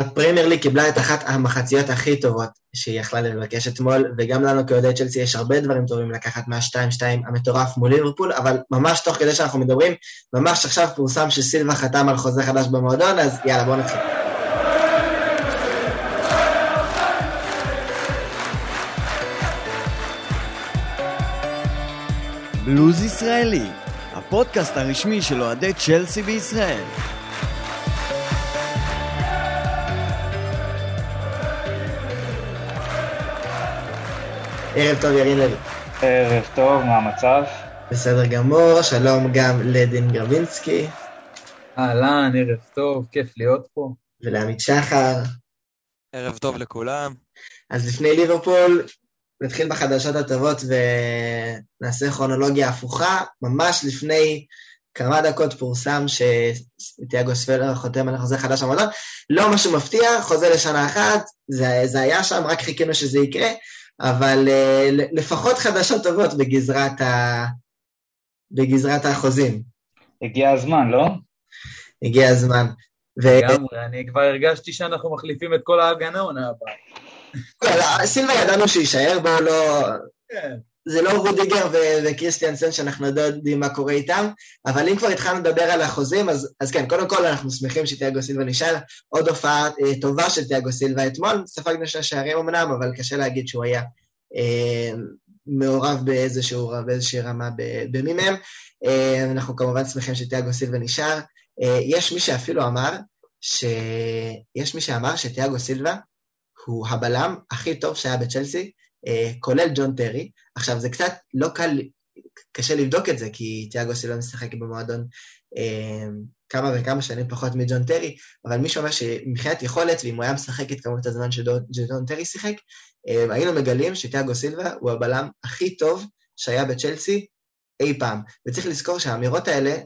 הפרמייר ליג קיבלה את אחת המחציות הכי טובות שהיא יכלה לבקש אתמול, וגם לנו כאוהדי צ'לסי יש הרבה דברים טובים לקחת מה-2-2 המטורף מול ליברפול, אבל ממש תוך כדי שאנחנו מדברים, ממש עכשיו פורסם שסילבה חתם על חוזה חדש במועדון, אז יאללה, בואו נתחיל. בלוז ישראלי, הפודקאסט הרשמי של אוהדי צ'לסי בישראל. ערב טוב, ירין לוי. ערב טוב, מה המצב? בסדר גמור, שלום גם לדין גרבינסקי. אהלן, ערב טוב, כיף להיות פה. ולעמית שחר. ערב טוב לכולם. אז לפני ליברפול, נתחיל בחדשות הטובות ונעשה כרונולוגיה הפוכה. ממש לפני כמה דקות פורסם שתיאגו ספלר חותם על חוזה חדש במועדון. לא משהו מפתיע, חוזה לשנה אחת, זה, זה היה שם, רק חיכינו שזה יקרה. אבל uh, לפחות חדשות טובות בגזרת, ה... בגזרת החוזים. הגיע הזמן, לא? הגיע הזמן. ו... לגמרי, אני כבר הרגשתי שאנחנו מחליפים את כל ההגנה עונה הבאה. סילבה ידענו שיישאר, בואו לא... כן. זה לא רודיגר ו- וקריסטיאנסן שאנחנו לא יודעים מה קורה איתם, אבל אם כבר התחלנו לדבר על החוזים, אז, אז כן, קודם כל אנחנו שמחים שתיאגו סילבה נשאר. עוד הופעה אה, טובה של תיאגו סילבה אתמול, ספגנו שני שערים אמנם, אבל קשה להגיד שהוא היה אה, מעורב באיזשהו, באיזושהי רמה במי מהם. אה, אנחנו כמובן שמחים שתיאגו סילבה נשאר. אה, יש מי שאפילו אמר, ש... יש מי שאמר שתיאגו סילבה הוא הבלם הכי טוב שהיה בצ'לסי, אה, כולל ג'ון טרי. עכשיו, זה קצת לא קל, קשה לבדוק את זה, כי תיאגו סילבה משחק במועדון אה, כמה וכמה שנים פחות מג'ון טרי, אבל מישהו אומר שמבחינת יכולת, ואם הוא היה משחק את כמות הזמן שג'ון טרי שיחק, אה, היינו מגלים שתיאגו סילבה הוא הבלם הכי טוב שהיה בצ'לסי אי פעם. וצריך לזכור שהאמירות האלה,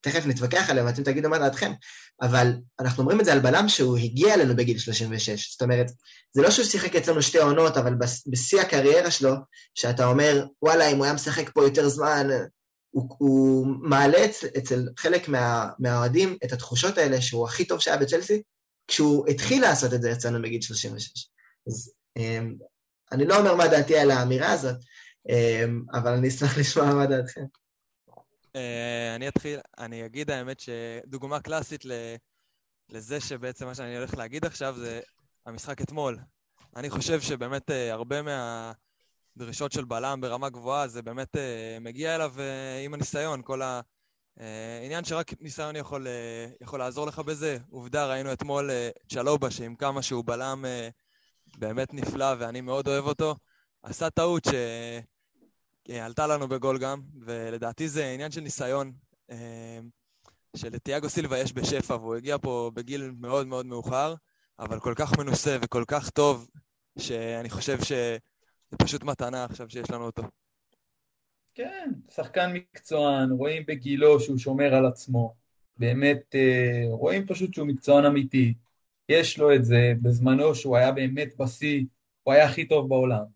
תכף נתווכח עליהם, אתם תגידו מה דעתכם, אבל אנחנו אומרים את זה על בלם שהוא הגיע אלינו בגיל 36. זאת אומרת, זה לא שהוא שיחק אצלנו שתי עונות, אבל בשיא הקריירה שלו, שאתה אומר, וואלה, אם הוא היה משחק פה יותר זמן, הוא, הוא מעלה אצל, אצל חלק מה, מהאוהדים את התחושות האלה שהוא הכי טוב שהיה בצ'לסי, כשהוא התחיל לעשות את זה אצלנו בגיל 36. אז אמ, אני לא אומר מה דעתי על האמירה הזאת, אמ, אבל אני אשמח לשמוע מה דעתכם. אה, אני אתחיל, אני אגיד האמת שדוגמה קלאסית לזה שבעצם מה שאני הולך להגיד עכשיו זה המשחק אתמול. אני חושב שבאמת אה, הרבה מהדרישות של בלם ברמה גבוהה זה באמת אה, מגיע אליו עם הניסיון, כל העניין שרק ניסיון יכול, יכול לעזור לך בזה. עובדה, ראינו אתמול צ'לובה שעם כמה שהוא בלם באמת נפלא ואני מאוד אוהב אותו, עשה טעות ש... עלתה לנו בגול גם, ולדעתי זה עניין של ניסיון אה, שלתיאגו סילבה יש בשפע, והוא הגיע פה בגיל מאוד מאוד מאוחר, אבל כל כך מנוסה וכל כך טוב, שאני חושב שזה פשוט מתנה עכשיו שיש לנו אותו. כן, שחקן מקצוען, רואים בגילו שהוא שומר על עצמו. באמת, אה, רואים פשוט שהוא מקצוען אמיתי. יש לו את זה בזמנו שהוא היה באמת בשיא, הוא היה הכי טוב בעולם.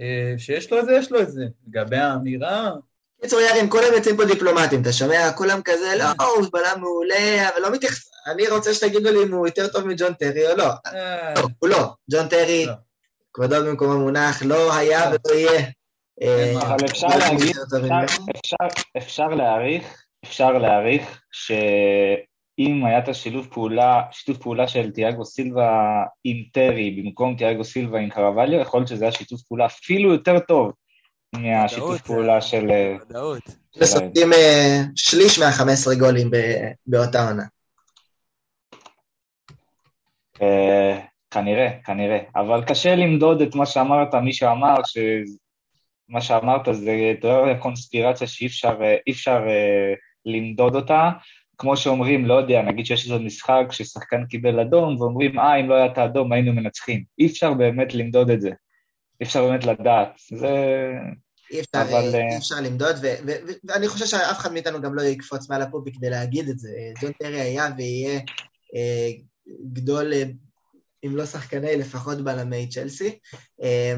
אה, שיש לו את זה, יש לו את זה. לגבי האמירה... בקיצור, ירין, כולם יוצאים פה דיפלומטים, אתה שומע? כולם כזה, לא, הוא בלם מעולה, אבל לא מתייחס... אני רוצה שתגידו לי אם הוא יותר טוב מג'ון טרי או לא. אה. לא, הוא לא. ג'ון טרי, לא. כבודו במקומו מונח, לא היה לא. ולא יהיה. אה, אבל אפשר להגיד, אפשר להעריך, אפשר להעריך אם היה את השילוב פעולה, שיתוף פעולה של תיאגו סילבה עם טרי במקום תיאגו סילבה עם קרווליו, יכול להיות שזה היה שיתוף פעולה אפילו יותר טוב מהשיתוף פעולה של... ודאות. וסופגים אה, שליש מה-15 גולים באותה עונה. אה, כנראה, כנראה. אבל קשה למדוד את מה שאמרת, מי שאמר, מה שאמרת זה תיאוריה קונספירציה שאי אפשר למדוד אותה. כמו שאומרים, לא יודע, נגיד שיש איזה משחק ששחקן קיבל אדום, ואומרים, אה, אם לא היה את האדום היינו מנצחים. אי אפשר באמת למדוד את זה. אי אפשר באמת לדעת. זה... אי אפשר, אבל... אי אפשר למדוד, ואני חושב שאף אחד מאיתנו גם לא יקפוץ מעל הפובי כדי להגיד את זה. ג'ון טרי היה ויהיה אה, גדול, אה, אם לא שחקני, לפחות בלמי צ'לסי. אה,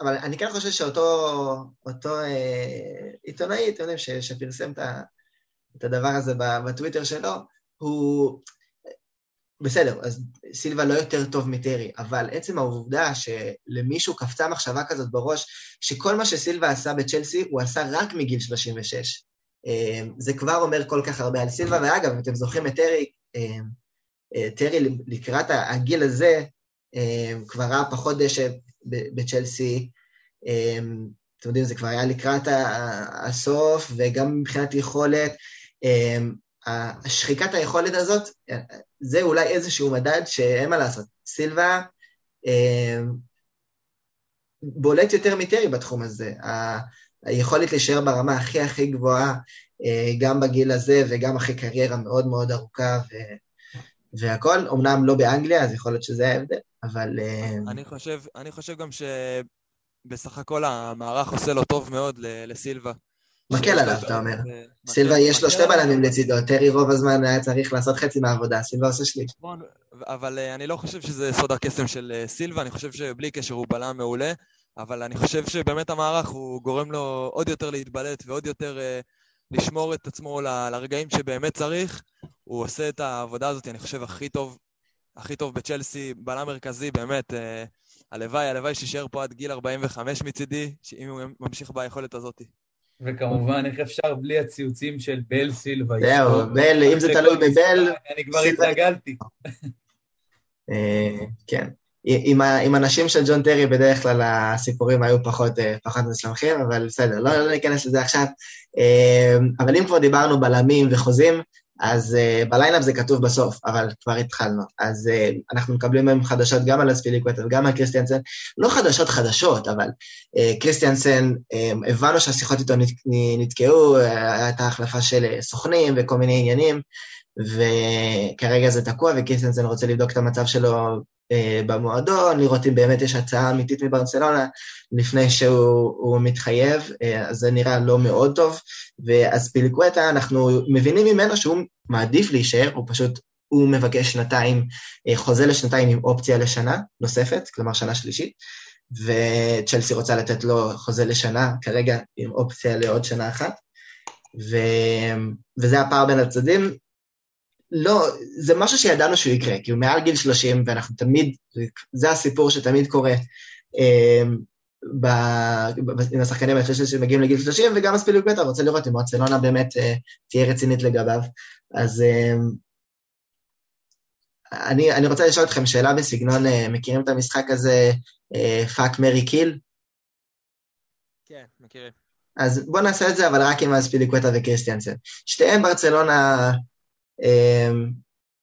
אבל אני כן חושב שאותו אה, עיתונאי, אתם יודעים, שפרסם את ה... את הדבר הזה בטוויטר שלו, הוא... בסדר, אז סילבה לא יותר טוב מטרי, אבל עצם העובדה שלמישהו קפצה מחשבה כזאת בראש, שכל מה שסילבה עשה בצ'לסי, הוא עשה רק מגיל 36. אה, זה כבר אומר כל כך הרבה על סילבה, ואגב, אתם זוכרים את טרי, אה, אה, טרי לקראת הגיל הזה, כבר ראה פחות דשא בצ'לסי, אתם יודעים, זה כבר היה לקראת הסוף, וגם מבחינת יכולת, השחיקת היכולת הזאת, זה אולי איזשהו מדד שאין מה לעשות. סילבה בולט יותר מטרי בתחום הזה. היכולת להישאר ברמה הכי הכי גבוהה, אה, גם בגיל הזה וגם אחרי קריירה מאוד מאוד ארוכה ו... והכל, אמנם לא באנגליה, אז יכול להיות שזה ההבדל, אבל... אה, אני חושב, אני חושב גם שבסך הכל המערך עושה לו טוב מאוד לסילבה. מקל עליו, אתה אומר. סילבה יש לו שתי בלמים לצידו, טרי רוב הזמן היה צריך לעשות חצי מהעבודה, סילבה עושה שליש. אבל אה, אני לא חושב שזה סוד הקסם של סילבה, אני חושב שבלי קשר הוא בלם מעולה. אבל אני חושב שבאמת המערך הוא גורם לו עוד יותר להתבלט ועוד יותר לשמור את עצמו לרגעים שבאמת צריך. הוא עושה את העבודה הזאת, אני חושב, הכי טוב, הכי טוב בצ'לסי, בלם מרכזי, באמת. הלוואי, הלוואי שישאר פה עד גיל 45 מצידי, אם הוא ממשיך ביכולת הזאת. וכמובן, איך אפשר בלי הציוצים של בל סילבה? זהו, בל, אם זה תלוי בבל... אני כבר התרגלתי. אה, כן. עם, עם אנשים של ג'ון טרי בדרך כלל הסיפורים היו פחות, אה, פחות משמחים, אבל בסדר, לא, לא ניכנס לזה עכשיו. אה, אבל אם כבר דיברנו בלמים וחוזים, אז uh, ב line-up זה כתוב בסוף, אבל כבר התחלנו. אז uh, אנחנו מקבלים היום חדשות גם על אספיליקווטה וגם על קריסטיאנסן, לא חדשות חדשות, אבל uh, קריסטיאנסן, um, הבנו שהשיחות איתו נתקעו, uh, הייתה החלפה של סוכנים וכל מיני עניינים, וכרגע זה תקוע, וקריסטיאנסן רוצה לבדוק את המצב שלו אה, במועדון, לראות אם באמת יש הצעה אמיתית מברצלונה לפני שהוא מתחייב, אה, אז זה נראה לא מאוד טוב. ואז פיליקווטה, אנחנו מבינים ממנו שהוא מעדיף להישאר, הוא פשוט, הוא מבקש שנתיים, אה, חוזה לשנתיים עם אופציה לשנה נוספת, כלומר שנה שלישית, וצ'לסי רוצה לתת לו חוזה לשנה, כרגע עם אופציה לעוד שנה אחת. ו... וזה הפער בין הצדדים, לא, זה משהו שידענו שהוא יקרה, כי הוא מעל גיל 30, ואנחנו תמיד, זה הסיפור שתמיד קורה אה, ב, ב, עם השחקנים האלה שמגיעים לגיל 30, וגם הספילוק בטח רוצה לראות אם ברצלונה באמת אה, תהיה רצינית לגביו. אז אה, אני, אני רוצה לשאול אתכם שאלה בסגנון, מכירים את המשחק הזה, fuck marry kill? כן, מכירים. אז בואו נעשה את זה, אבל רק עם אספיליקווטה וקריסטיאנסן. שתיהם ברצלונה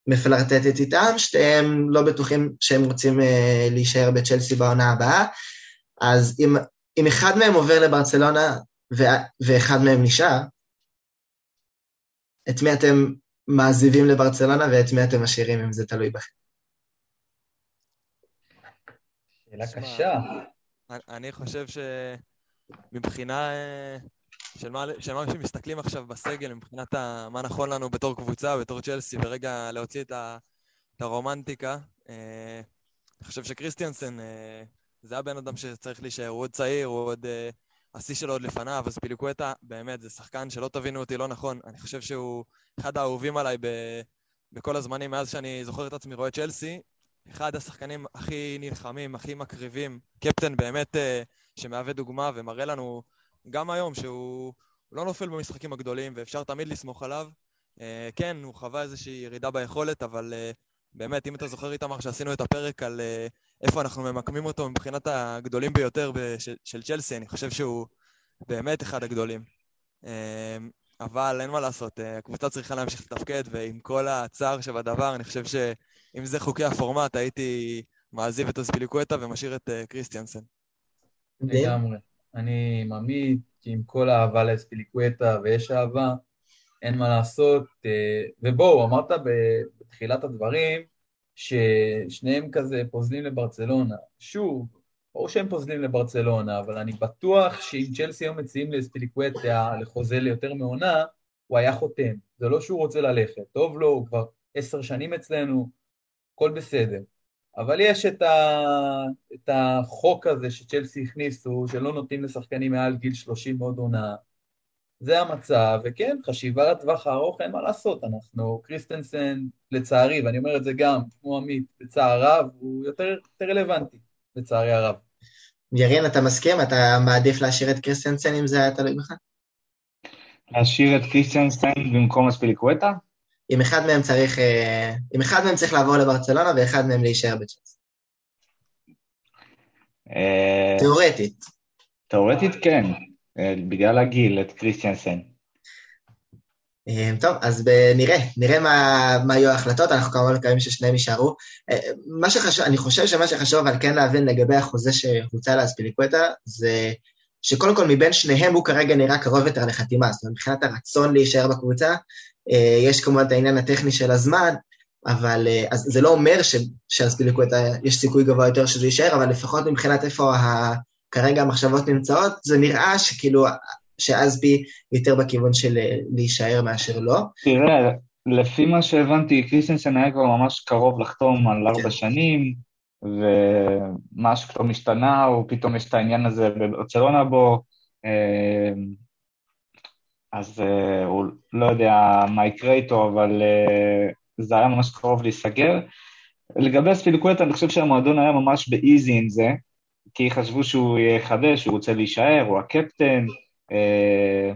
מפלרטטת איתם, שתיהם לא בטוחים שהם רוצים אה, להישאר בצ'לסי בעונה הבאה, אז אם, אם אחד מהם עובר לברצלונה ואחד מהם נשאר, את מי אתם מעזיבים לברצלונה ואת מי אתם משאירים אם זה תלוי בכם? שאלה קשה. אני חושב שמבחינה אה, של מה, של מה שמסתכלים עכשיו בסגל מבחינת ה, מה נכון לנו בתור קבוצה, בתור צ'לסי, ורגע להוציא את, ה, את הרומנטיקה. אה, אני חושב שקריסטיאנסן אה, זה הבן אדם שצריך להישאר, הוא עוד צעיר, הוא עוד... אה, השיא שלו עוד לפניו, אז פיליקווטה, באמת, זה שחקן שלא תבינו אותי לא נכון. אני חושב שהוא אחד האהובים עליי ב, בכל הזמנים, מאז שאני זוכר את עצמי רואה צ'לסי. אחד השחקנים הכי נלחמים, הכי מקריבים, קפטן באמת שמהווה דוגמה ומראה לנו גם היום, שהוא לא נופל במשחקים הגדולים ואפשר תמיד לסמוך עליו. Uh, כן, הוא חווה איזושהי ירידה ביכולת, אבל uh, באמת, אם אתה זוכר איתמר שעשינו את הפרק על uh, איפה אנחנו ממקמים אותו מבחינת הגדולים ביותר של, של צ'לסי, אני חושב שהוא באמת אחד הגדולים. Uh, אבל אין מה לעשות, הקבוצה צריכה להמשיך לתפקד, ועם כל הצער שבדבר, אני חושב שאם זה חוקי הפורמט, הייתי מעזיב את אספיליקווטה ומשאיר את קריסטיאנסן. לגמרי. אני ממעיט, כי עם כל האהבה לאספיליקווטה, ויש אהבה, אין מה לעשות. אה, ובואו, אמרת בתחילת הדברים, ששניהם כזה פוזלים לברצלונה. שוב, ברור שהם פוזלים לברצלונה, אבל אני בטוח שאם צ'לסי היו מציעים לאספיליקווטה לחוזה ליותר מעונה, הוא היה חותם. זה לא שהוא רוצה ללכת. טוב לו, הוא כבר עשר שנים אצלנו, הכל בסדר. אבל יש את, ה, את החוק הזה שצ'לסי הכניסו, שלא נותנים לשחקנים מעל גיל 30 עוד עונה, זה המצב, וכן, חשיבה לטווח הארוך, אין מה לעשות, אנחנו, קריסטנסן, לצערי, ואני אומר את זה גם, כמו עמית, בצער רב, הוא יותר, יותר רלוונטי, לצערי הרב. ירין, אתה מסכים? אתה מעדיף להשאיר את קריסטנסן אם זה היה תלוי בך? להשאיר את קריסטנסן במקום אספיליקווטה? אם אחד מהם צריך, אה, אם אחד מהם צריך לעבור לברצלונה ואחד מהם להישאר בצ'לסי. אה, תיאורטית. תאורטית כן, אה, בגלל הגיל, את קריסטיאנסן. טוב, אז נראה, נראה מה, מה יהיו ההחלטות, אנחנו כמובן מקווים ששניהם יישארו. מה שחשוב, אני חושב שמה שחשוב אבל כן להבין לגבי החוזה שהוצא לאספיליקווטה, זה שקודם כל מבין שניהם הוא כרגע נראה קרוב יותר לחתימה, זאת אומרת מבחינת הרצון להישאר בקבוצה, יש כמובן את העניין הטכני של הזמן, אבל אה, אז זה לא אומר שאספיליקווטה יש סיכוי גבוה יותר שזה יישאר, אבל לפחות מבחינת איפה ה, כרגע המחשבות נמצאות, זה נראה שכאילו, שאספי יותר בכיוון של אה, להישאר מאשר לא. תראה, לפי מה שהבנתי, קריסטנסן היה כבר ממש קרוב לחתום על ארבע כן. שנים, ומשהו פתאום השתנה, או פתאום יש את העניין הזה בברצלונה בו, אז uh, הוא לא יודע מה יקרה איתו, אבל uh, זה היה ממש קרוב להיסגר. לגבי הספיליקווטה, אני חושב שהמועדון היה ממש באיזי עם זה, כי חשבו שהוא יחדש, הוא רוצה להישאר, הוא הקפטן, uh,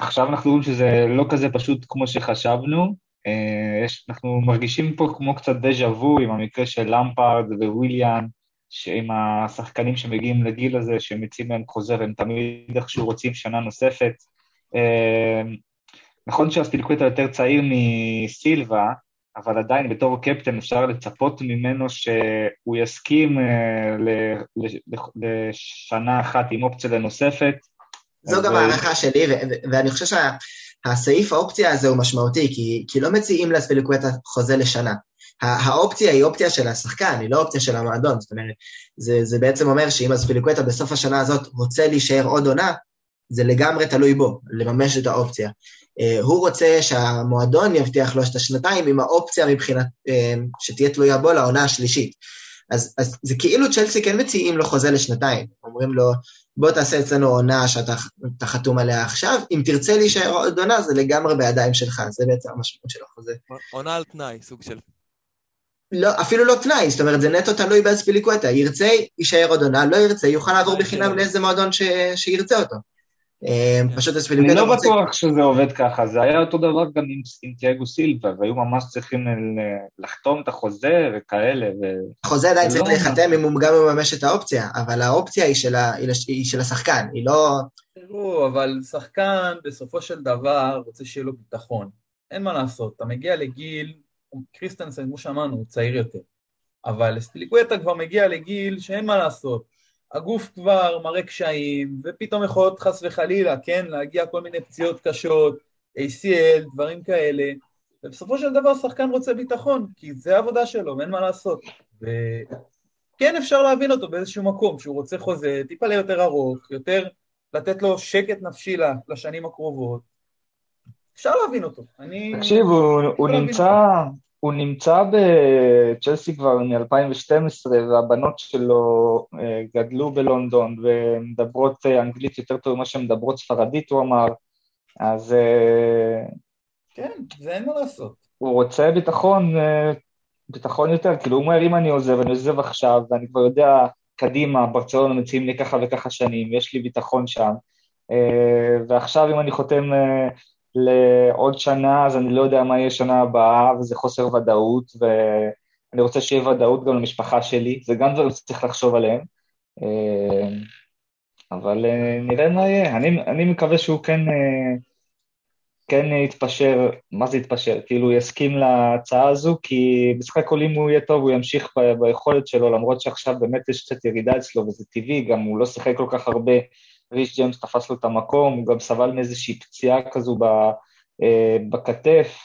ועכשיו אנחנו רואים שזה לא כזה פשוט כמו שחשבנו. Uh, יש, אנחנו מרגישים פה כמו קצת דז'ה וו עם המקרה של למפארד וויליאן, שעם השחקנים שמגיעים לגיל הזה, שמציעים להם חוזר, הם תמיד איכשהו רוצים שנה נוספת. אמ, נכון שהספילקווטה יותר צעיר מסילבה, אבל עדיין בתור קפטן אפשר לצפות ממנו שהוא יסכים אה, לשנה אחת עם אופציה לנוספת. זו גם הערכה שלי, ואני חושב שהסעיף האופציה הזה הוא משמעותי, כי לא מציעים לספילקווטה חוזה לשנה. האופציה היא אופציה של השחקן, היא לא אופציה של המועדון, זאת אומרת, זה, זה בעצם אומר שאם אספיליקווטה בסוף השנה הזאת רוצה להישאר עוד עונה, זה לגמרי תלוי בו, לממש את האופציה. Uh, הוא רוצה שהמועדון יבטיח לו את השנתיים עם האופציה מבחינת, uh, שתהיה תלויה בו לעונה השלישית. אז, אז זה כאילו צ'לסי כן מציעים לו חוזה לשנתיים, אומרים לו, בוא תעשה אצלנו עונה שאתה חתום עליה עכשיו, אם תרצה להישאר עוד עונה זה לגמרי בידיים שלך, זה בעצם המשמעות של החוזה. עונה על תנאי, סוג של. לא, אפילו לא תנאי, זאת אומרת, זה נטו תלוי באספיליקווטה. ירצה, יישאר עוד עונה, לא ירצה, יוכל לעבור בחינם לאיזה מועדון ש... שירצה אותו. אה, כן. פשוט אספיליקווטה... אני לא בטוח שזה עובד ככה, זה היה אותו דבר גם עם, עם תיאגו סילבה, והיו ממש צריכים לחתום את החוזה וכאלה. ו... החוזה עדיין צריך לא להיחתם אם הוא גם מממש את האופציה, אבל האופציה היא של, ה... היא של השחקן, היא לא... תראו, אבל שחקן בסופו של דבר רוצה שיהיה לו ביטחון. אין מה לעשות, אתה מגיע לגיל קריסטנסן, כמו שאמרנו, הוא צעיר יותר. אבל ספיליקווטה כבר מגיע לגיל שאין מה לעשות. הגוף כבר מראה קשיים, ופתאום יכול להיות חס וחלילה, כן, להגיע כל מיני פציעות קשות, ACL, דברים כאלה, ובסופו של דבר שחקן רוצה ביטחון, כי זה העבודה שלו, ואין מה לעשות. וכן אפשר להבין אותו באיזשהו מקום, שהוא רוצה חוזה טיפה ליותר ארוך, יותר לתת לו שקט נפשי לשנים הקרובות. אפשר להבין אותו. אני... תקשיב, הוא, הוא נמצא, הוא נמצא בצ'לסי כבר מ-2012, והבנות שלו אה, גדלו בלונדון ומדברות אה, אנגלית יותר טוב ממה שהן מדברות ספרדית, הוא אמר. אז... אה, כן, זה אין מה לעשות. הוא רוצה ביטחון, ביטחון יותר, כאילו הוא אומר, אם אני עוזב, אני עוזב עכשיו, ואני כבר יודע, קדימה, ברצלונה מציעים לי ככה וככה שנים, יש לי ביטחון שם. ועכשיו אם אני חותם לעוד שנה, אז אני לא יודע מה יהיה שנה הבאה, וזה חוסר ודאות, ואני רוצה שיהיה ודאות גם למשפחה שלי, זה גם דברים שצריך לחשוב עליהם. אה, אבל אה, נראה מה יהיה. אני, אני מקווה שהוא כן, אה, כן יתפשר, מה זה יתפשר? כאילו, יסכים להצעה הזו, כי בסך הכל אם הוא יהיה טוב, הוא ימשיך ב, ביכולת שלו, למרות שעכשיו באמת יש קצת ירידה אצלו, וזה טבעי, גם הוא לא שיחק כל כך הרבה ריש ג'יימס תפס לו את המקום, הוא גם סבל מאיזושהי פציעה כזו אה, בכתף,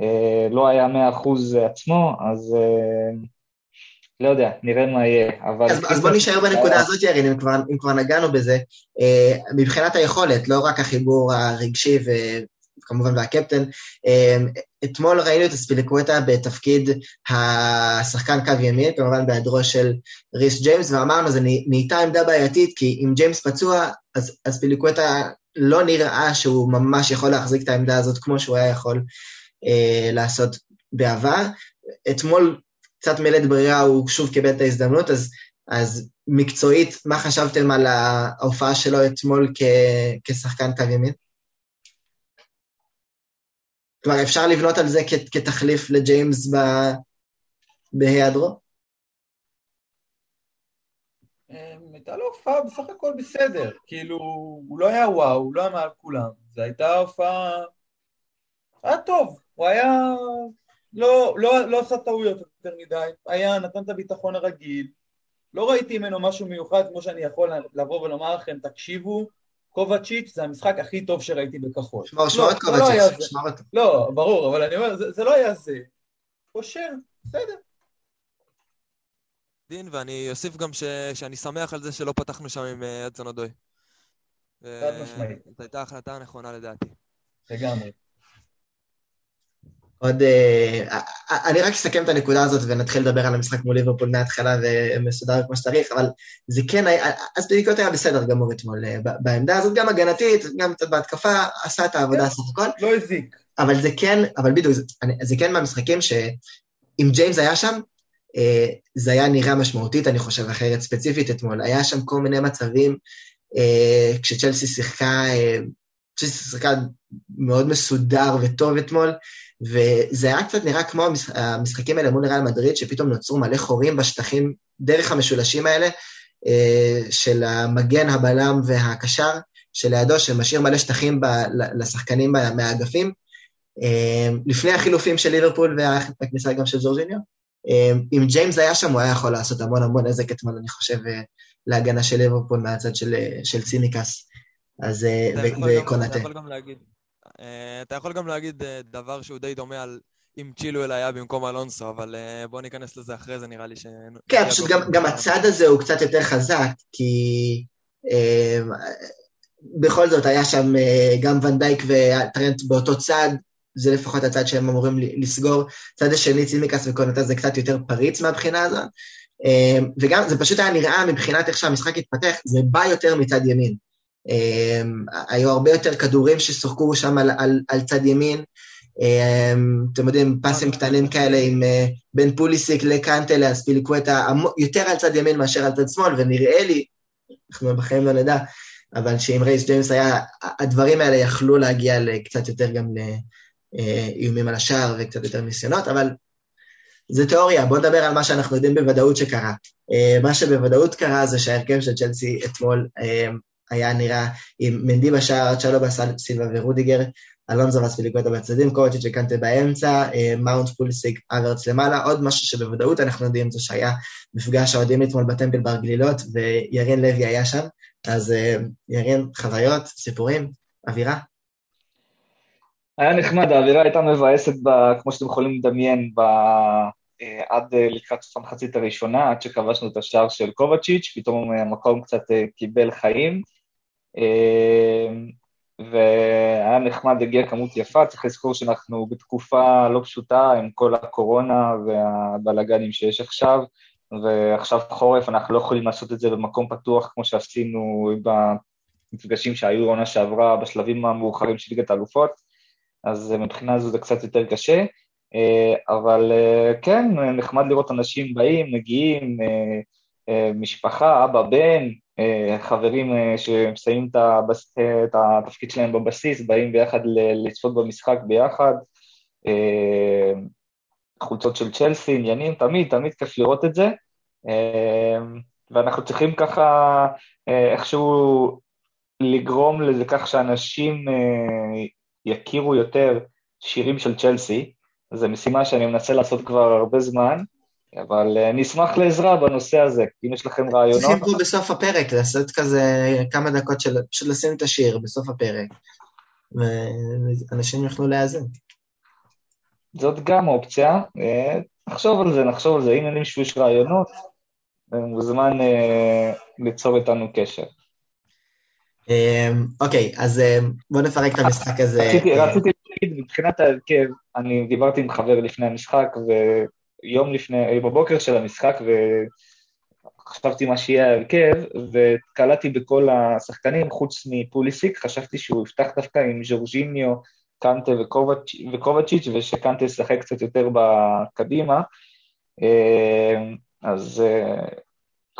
אה, לא היה מאה אחוז עצמו, אז אה, לא יודע, נראה מה יהיה, אבל... אז, אז בוא נשאר בנקודה הזאת, ירין, אם כבר, אם כבר נגענו בזה. מבחינת היכולת, לא רק החיבור הרגשי וכמובן והקפטן, אתמול ראינו את אספיליקווטה בתפקיד השחקן קו ימין, כמובן בהיעדרו של ריס ג'יימס, ואמרנו, זו נהייתה עמדה בעייתית, כי אם ג'יימס פצוע, אז אספיליקווטה לא נראה שהוא ממש יכול להחזיק את העמדה הזאת כמו שהוא היה יכול אה, לעשות בעבר. אתמול קצת בלית ברירה, הוא שוב קיבל את ההזדמנות, אז, אז מקצועית, מה חשבתם על ההופעה שלו אתמול כ, כשחקן קו ימין? כלומר, אפשר לבנות על זה כ- כתחליף לג'יימס ב- בהיעדרו? אמ, הייתה לו הופעה בסך הכל בסדר, כאילו, הוא לא היה וואו, הוא לא היה מעל כולם, זו הייתה הופעה... היה טוב, הוא היה... לא, לא, לא עשה טעויות יותר מדי, היה, נתן את הביטחון הרגיל, לא ראיתי ממנו משהו מיוחד כמו שאני יכול לבוא ולומר לכם, תקשיבו, קובצ'יץ' זה המשחק הכי טוב שראיתי בכחול. שמור, שמור את לא, קובצ'יץ', שמור את... לא, ברור, אבל אני אומר, זה, זה לא היה זה. קושר, בסדר. דין, ואני אוסיף גם ש... שאני שמח על זה שלא פתחנו שם עם אדסון אה, אודוי. חד משמעית. זאת הייתה החלטה נכונה לדעתי. לגמרי. עוד... אה, אני רק אסכם את הנקודה הזאת ונתחיל לדבר על המשחק מול ליברפול מההתחלה ומסודר כמו שצריך, אבל זה כן היה... אז בדיוק היה בסדר גמור אתמול. אה, בעמדה הזאת, גם הגנתית, גם קצת בהתקפה, עשה את העבודה כן, סך הכל. לא הזיק. אבל זה כן, אבל בדיוק, זה כן מהמשחקים שאם ג'יימס היה שם, אה, זה היה נראה משמעותית, אני חושב, אחרת ספציפית אתמול. היה שם כל מיני מצבים, כשצ'לסי שיחקה, צ'לסי שיחקה מאוד מסודר וטוב אתמול, וזה היה קצת נראה כמו המשחקים האלה מול ריאל מדריד, שפתאום נוצרו מלא חורים בשטחים דרך המשולשים האלה, אה, של המגן, הבלם והקשר שלידו, שמשאיר מלא שטחים ב, לשחקנים מהאגפים. אה, לפני החילופים של ליברפול והכניסה גם של זורזיניו. אה, אם ג'יימס היה שם, הוא היה יכול לעשות המון המון נזק אתמול, אני חושב, להגנה של ליברפול מהצד של, של צימקס. אז וקונטה. אתה יכול גם להגיד, אתה יכול גם להגיד אה, דבר שהוא די דומה על אם צ'ילואל היה במקום אלונסו, אבל אה, בוא ניכנס לזה אחרי זה, נראה לי ש... כן, פשוט גם, גם הצד הזה הוא קצת יותר חזק, כי אה, בכל זאת היה שם אה, גם ונדייק וטרנט באותו צד, זה לפחות הצד שהם אמורים לסגור. צד השני, צימקס וקונטה זה קצת יותר פריץ מהבחינה הזאת. אה, וגם, זה פשוט היה נראה מבחינת איך שהמשחק התפתח, זה בא יותר מצד ימין. אמ, היו הרבה יותר כדורים ששוחקו שם על, על, על צד ימין. אמ, אתם יודעים, פסים קטנים כאלה עם אה, בין פוליסיק לקנטה לאספיליקווטה, יותר על צד ימין מאשר על צד שמאל, ונראה לי, אנחנו בחיים לא נדע, אבל שאם ריס ג'יימס היה, הדברים האלה יכלו להגיע קצת יותר גם לאיומים על השער וקצת יותר ניסיונות, אבל זה תיאוריה, בואו נדבר על מה שאנחנו יודעים בוודאות שקרה. אה, מה שבוודאות קרה זה שההרכב של צ'לסי אתמול אמ, היה נראה עם מנדי בשער, צ'לובה סילבה ורודיגר, אלונזו ואספיליקווטה בצדדים, קובצ'יץ' וקנטה באמצע, אה, מאונט פוליסיק האברץ למעלה. עוד משהו שבוודאות אנחנו יודעים זה שהיה מפגש האוהדים אתמול בטמפל בר גלילות, וירין לוי היה שם. אז אה, ירין, חוויות, סיפורים, אווירה? היה נחמד, האווירה הייתה מבאסת, ב, כמו שאתם יכולים לדמיין, ב, אה, עד לקראת המחצית הראשונה, עד שכבשנו את השער של קובצ'יץ', פתאום המקום קצת קיבל חיים. אמ, והיה נחמד, הגיע כמות יפה, צריך לזכור שאנחנו בתקופה לא פשוטה עם כל הקורונה והבלאגנים שיש עכשיו, ועכשיו חורף, אנחנו לא יכולים לעשות את זה במקום פתוח כמו שעשינו במפגשים שהיו עונה שעברה בשלבים המאוחרים של ליגת האלופות, אז מבחינה זו זה קצת יותר קשה, אה, אבל אה, כן, נחמד לראות אנשים באים, מגיעים, אה, משפחה, אבא, בן, אה, חברים אה, שמסיימים את התפקיד שלהם בבסיס, באים ביחד לצפות במשחק ביחד, אה, חולצות של צ'לסי, עניינים, תמיד, תמיד כיף לראות את זה. ואנחנו צריכים ככה איכשהו לגרום לזה כך שאנשים יכירו יותר שירים של צ'לסי. זו משימה שאני מנסה לעשות כבר הרבה זמן. אבל אה, אני אשמח לעזרה בנושא הזה, אם יש לכם רעיונות. צריכים פה בסוף הפרק לעשות כזה כמה דקות של פשוט לשים את השיר בסוף הפרק, ואנשים יוכלו להאזין. זאת גם אופציה, אה, נחשוב על זה, נחשוב על זה. אם למישהו יש רעיונות, אה, מוזמן ליצור איתנו קשר. אוקיי, אז בואו נפרק את המשחק הזה. רציתי להגיד, מבחינת ההרכב, אני דיברתי עם חבר לפני המשחק, ויום לפני, בבוקר של המשחק, וחשבתי מה שיהיה ההרכב, וקלטתי בכל השחקנים, חוץ מפוליסיק, חשבתי שהוא יפתח דווקא עם ז'ורג'יניו, קנטה וקובצ'יץ', ושקנטה ישחק קצת יותר בקדימה. אה, אז אה,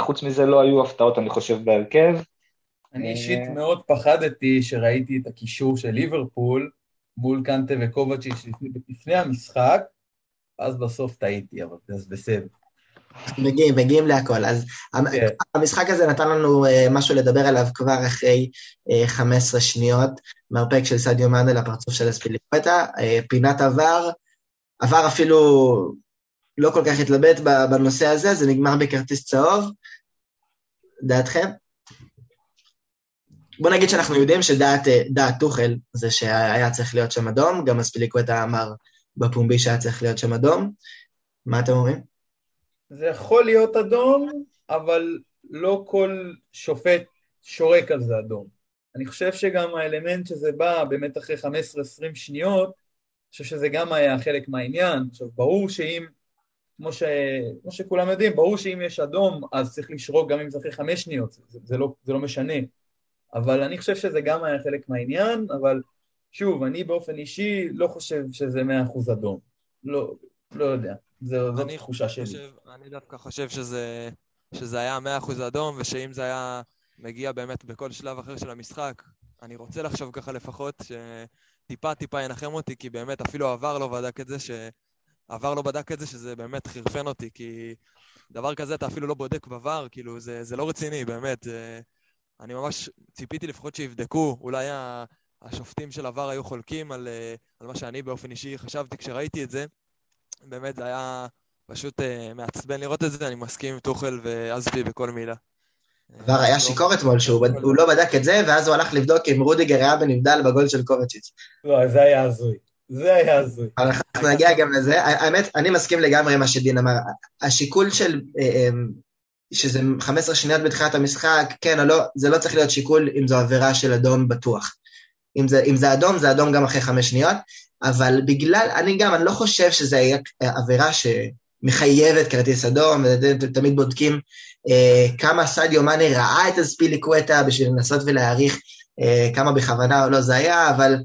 חוץ מזה לא היו הפתעות, אני חושב, בהרכב. אני אישית מאוד פחדתי שראיתי את הקישור של ליברפול מול קנטה וקובצ'יץ' לפני המשחק, אז בסוף טעיתי, אבל זה בסדר. מגיעים, מגיעים להכל. אז. כן. המשחק הזה נתן לנו uh, משהו לדבר עליו כבר אחרי uh, 15 שניות, מרפק של סדיו מאנה לפרצוף של אספיליקווטה, uh, פינת עבר, עבר אפילו לא כל כך התלבט בנושא הזה, זה נגמר בכרטיס צהוב. דעתכם? בוא נגיד שאנחנו יודעים שדעת טוחל זה שהיה צריך להיות שם אדום, גם אספיליקווטה אמר בפומבי שהיה צריך להיות שם אדום. מה אתם אומרים? זה יכול להיות אדום, אבל לא כל שופט שורק על זה אדום. אני חושב שגם האלמנט שזה בא באמת אחרי 15-20 שניות, אני חושב שזה גם היה חלק מהעניין. עכשיו, ברור שאם, כמו, ש... כמו שכולם יודעים, ברור שאם יש אדום, אז צריך לשרוק גם אם זה אחרי חמש שניות, זה, זה, לא, זה לא משנה. אבל אני חושב שזה גם היה חלק מהעניין, אבל שוב, אני באופן אישי לא חושב שזה מאה אחוז אדום. לא, לא יודע. זו תחושה שלי. חושב, אני דווקא חושב שזה, שזה היה מאה אחוז אדום, ושאם זה היה מגיע באמת בכל שלב אחר של המשחק, אני רוצה לחשוב ככה לפחות, שטיפה טיפה ינחם אותי, כי באמת אפילו עבר לא בדק את זה, שעבר לא בדק את זה, שזה באמת חירפן אותי, כי דבר כזה אתה אפילו לא בודק בVAR, כאילו, זה, זה לא רציני, באמת. זה, אני ממש ציפיתי לפחות שיבדקו, אולי השופטים של עבר היו חולקים על, על מה שאני באופן אישי חשבתי כשראיתי את זה, באמת זה היה פשוט uh, מעצבן לראות את זה, אני מסכים עם טוחל ואזבי בכל מילה. כבר היה שיכור אתמול שהוא לא בדק את זה, ואז הוא הלך לבדוק אם רודיגר היה בנבדל בגול של קובצ'יץ. לא, זה היה הזוי. זה היה הזוי. אנחנו נגיע גם לזה. האמת, אני מסכים לגמרי עם מה שדין אמר. השיקול של, אה, שזה 15 שניות בתחילת המשחק, כן או לא, זה לא צריך להיות שיקול אם זו עבירה של אדום בטוח. אם זה, אם זה אדום, זה אדום גם אחרי חמש שניות. אבל בגלל, אני גם, אני לא חושב שזה היה עבירה שמחייבת כרטיס אדום, ותמיד בודקים אה, כמה סדיו מאנה ראה את הספיליקווטה בשביל לנסות ולהעריך אה, כמה בכוונה או לא זה היה, אבל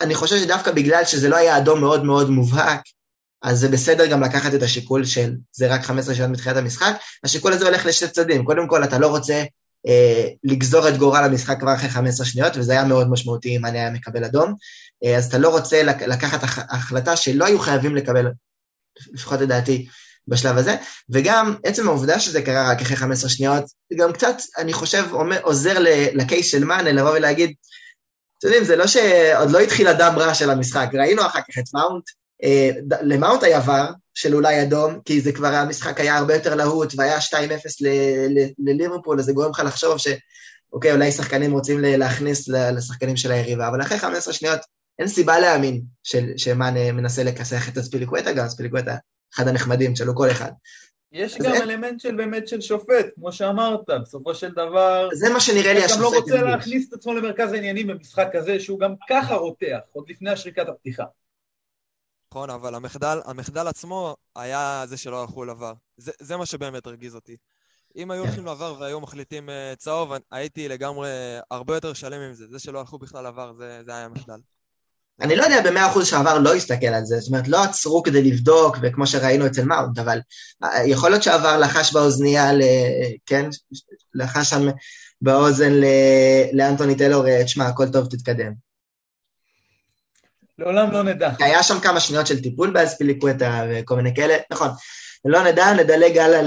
אני חושב שדווקא בגלל שזה לא היה אדום מאוד מאוד מובהק, אז זה בסדר גם לקחת את השיקול של זה רק 15 שעות מתחילת המשחק. השיקול הזה הולך לשני צדדים. קודם כל, אתה לא רוצה לגזור את גורל המשחק כבר אחרי 15 שניות, וזה היה מאוד משמעותי אם אני היה מקבל אדום. אה, אז אתה לא רוצה לקחת החלטה שלא היו חייבים לקבל, לפחות לדעתי, בשלב הזה, וגם עצם העובדה שזה קרה רק אחרי 15 שניות, גם קצת, אני חושב, עוזר לקייס של מאנה לבוא ולהגיד, אתם יודעים, זה לא שעוד לא התחיל הדם רע של המשחק, ראינו אחר כך את מאונט, אה, למאונט היה ור של אולי אדום, כי זה כבר, המשחק היה הרבה יותר להוט, והיה 2-0 לליברפול, אז זה גורם לך לחשוב ש... אוקיי, אולי שחקנים רוצים להכניס לשחקנים של היריבה, אבל אחרי 15 שניות אין סיבה להאמין שמאן מנסה לכסח את אספיליקווטה, גם אספיליקווטה אחד הנחמדים שלו, כל אחד. יש גם אין... אלמנט של באמת של שופט, כמו שאמרת, בסופו של דבר... זה מה שנראה לי השופט. גם לא רוצה להכניס את עצמו למרכז העניינים במשחק כזה, שהוא גם ככה רותח, עוד לפני השריקת הפתיחה. נכון, אבל המחדל, המחדל עצמו היה זה שלא הלכו לעבר. זה, זה מה שבאמת הרגיז אותי. אם היו הולכים לעבר והיו מחליטים uh, צהוב, הייתי לגמרי הרבה יותר שלם עם זה. זה שלא הלכו בכלל לעבר, זה, זה היה מחדל. אני לא יודע במאה אחוז שעבר לא הסתכל על זה, זאת אומרת, לא עצרו כדי לבדוק, וכמו שראינו אצל מאונט, אבל אה, יכול להיות שעבר לחש באוזנייה, כן, לחש שם באוזן לאנטוני טלור, תשמע, הכל טוב, תתקדם. לעולם לא נדע. היה שם כמה שניות של טיפול באספיליקווטה וכל מיני כאלה, נכון. לא נדע, נדלג הלאה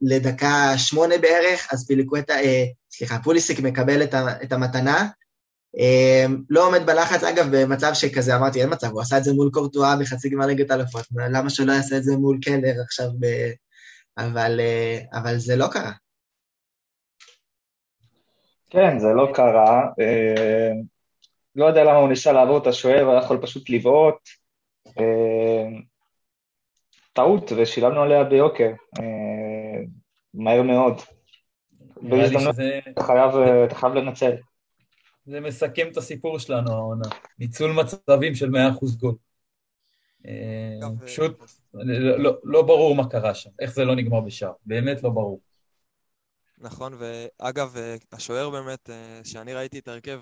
לדקה שמונה בערך, אז פיליקווטה, אה, סליחה, פוליסיק מקבל את המתנה, אה, לא עומד בלחץ, אגב, במצב שכזה, אמרתי, אין מצב, הוא עשה את זה מול קורטואה בחצי גמר ליגת אלפות, למה שלא יעשה את זה מול קלר עכשיו ב... אבל, אה, אבל זה לא קרה. כן, זה לא קרה. לא יודע למה הוא ניסה לעבור את השוער, היה יכול פשוט לבעוט. טעות, ושילמנו עליה ביוקר, מהר מאוד. בהזדמנות, אתה חייב לנצל. זה מסכם את הסיפור שלנו העונה. ניצול מצבים של 100% גול. אה, פשוט לא, לא, לא ברור מה קרה שם, איך זה לא נגמר בשער, באמת לא ברור. נכון, ואגב, השוער באמת, שאני ראיתי את ההרכב,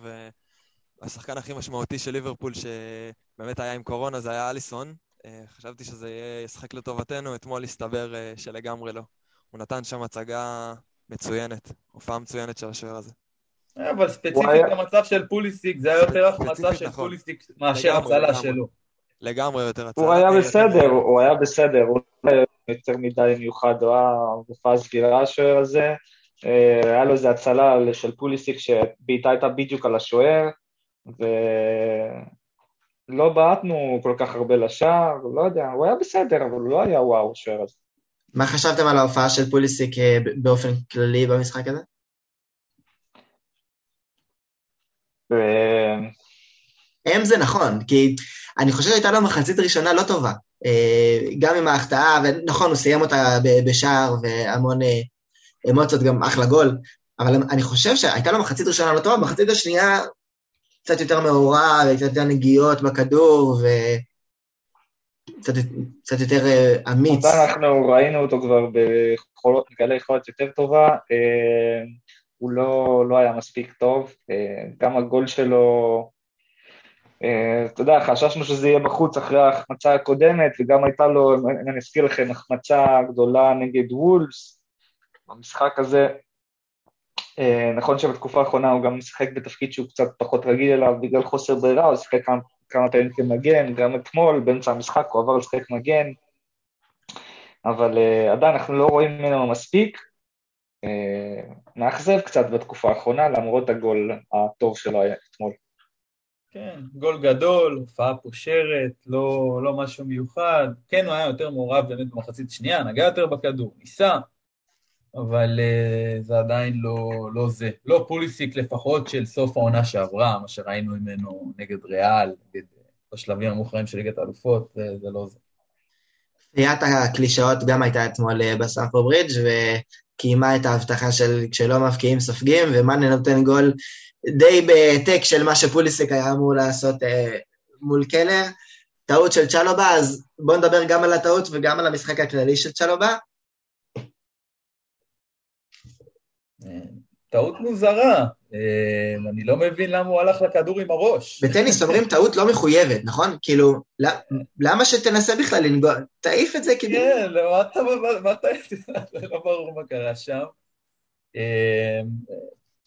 השחקן הכי משמעותי של ליברפול שבאמת היה עם קורונה זה היה אליסון. חשבתי שזה ישחק לטובתנו, אתמול הסתבר שלגמרי לא. הוא נתן שם הצגה מצוינת, הופעה מצוינת של השוער הזה. אבל ספציפית למצב של פוליסיק, זה היה יותר החמצה של נכון. פוליסיק מאשר הצלה שלו. לגמרי יותר הצלה. הוא היה בסדר, הוא היה בסדר, הוא לא היה יותר מדי מיוחד, הוא היה הופעה סגירה השוער הזה. אה, היה לו איזה הצלה של פוליסיק שבעיטה הייתה בדיוק על השוער, ולא בעטנו כל כך הרבה לשער, לא יודע, הוא היה בסדר, אבל הוא לא היה וואו, השוער הזה. מה חשבתם על ההופעה של פוליסיק אה, באופן כללי במשחק הזה? הם זה נכון, כי אני חושב שהייתה לו מחצית ראשונה לא טובה. אה, גם עם ההחטאה, ונכון, הוא סיים אותה בשער והמון אה, אמוציות, גם אחלה גול, אבל אני חושב שהייתה לו מחצית ראשונה לא טובה, מחצית השנייה קצת יותר מעורב, קצת יותר נגיעות בכדור, ו... קצת, יותר uh, אמיץ. אנחנו ראינו אותו כבר בגלי יכולת יותר טובה, uh, הוא לא, לא היה מספיק טוב, uh, גם הגול שלו, אתה יודע, חששנו שזה יהיה בחוץ אחרי ההחמצה הקודמת, וגם הייתה לו, אני אזכיר לכם, החמצה גדולה נגד וולס, במשחק הזה. Uh, נכון שבתקופה האחרונה הוא גם משחק בתפקיד שהוא קצת פחות רגיל אליו בגלל חוסר ברירה, הוא שיחק כמה פעמים כמגן, גם אתמול, באמצע המשחק, הוא עבר לשחק מגן, אבל uh, עדיין אנחנו לא רואים ממנו מספיק. Uh, מאכזב קצת בתקופה האחרונה, למרות הגול הטוב שלו היה אתמול. כן, גול גדול, הופעה פושרת, לא, לא משהו מיוחד. כן, הוא היה יותר מעורב באמת במחצית שנייה, נגע יותר בכדור, ניסה, אבל uh, זה עדיין לא, לא זה. לא פוליסיק לפחות של סוף העונה שעברה, מה שראינו ממנו נגד ריאל, נגד, בשלבים המאוחרים של ליגת האלופות, זה, זה לא זה. קריאת הקלישאות גם הייתה אתמול אה, בסאפו ברידג' וקיימה את ההבטחה של כשלא מבקיעים סופגים, ומאנה נותן גול די בהעתק של מה שפוליסיק היה אמור לעשות uh, מול קלר. טעות של צ'לובה, אז בואו נדבר גם על הטעות וגם על המשחק הכללי של צ'לובה. טעות מוזרה. אה, אני לא מבין למה הוא הלך לכדור עם הראש. בטניס אומרים טעות לא מחויבת, נכון? כאילו, למה שתנסה בכלל לנגוע? תעיף את זה כאילו. כן, מה אתה... לא ברור מה קרה שם. אה,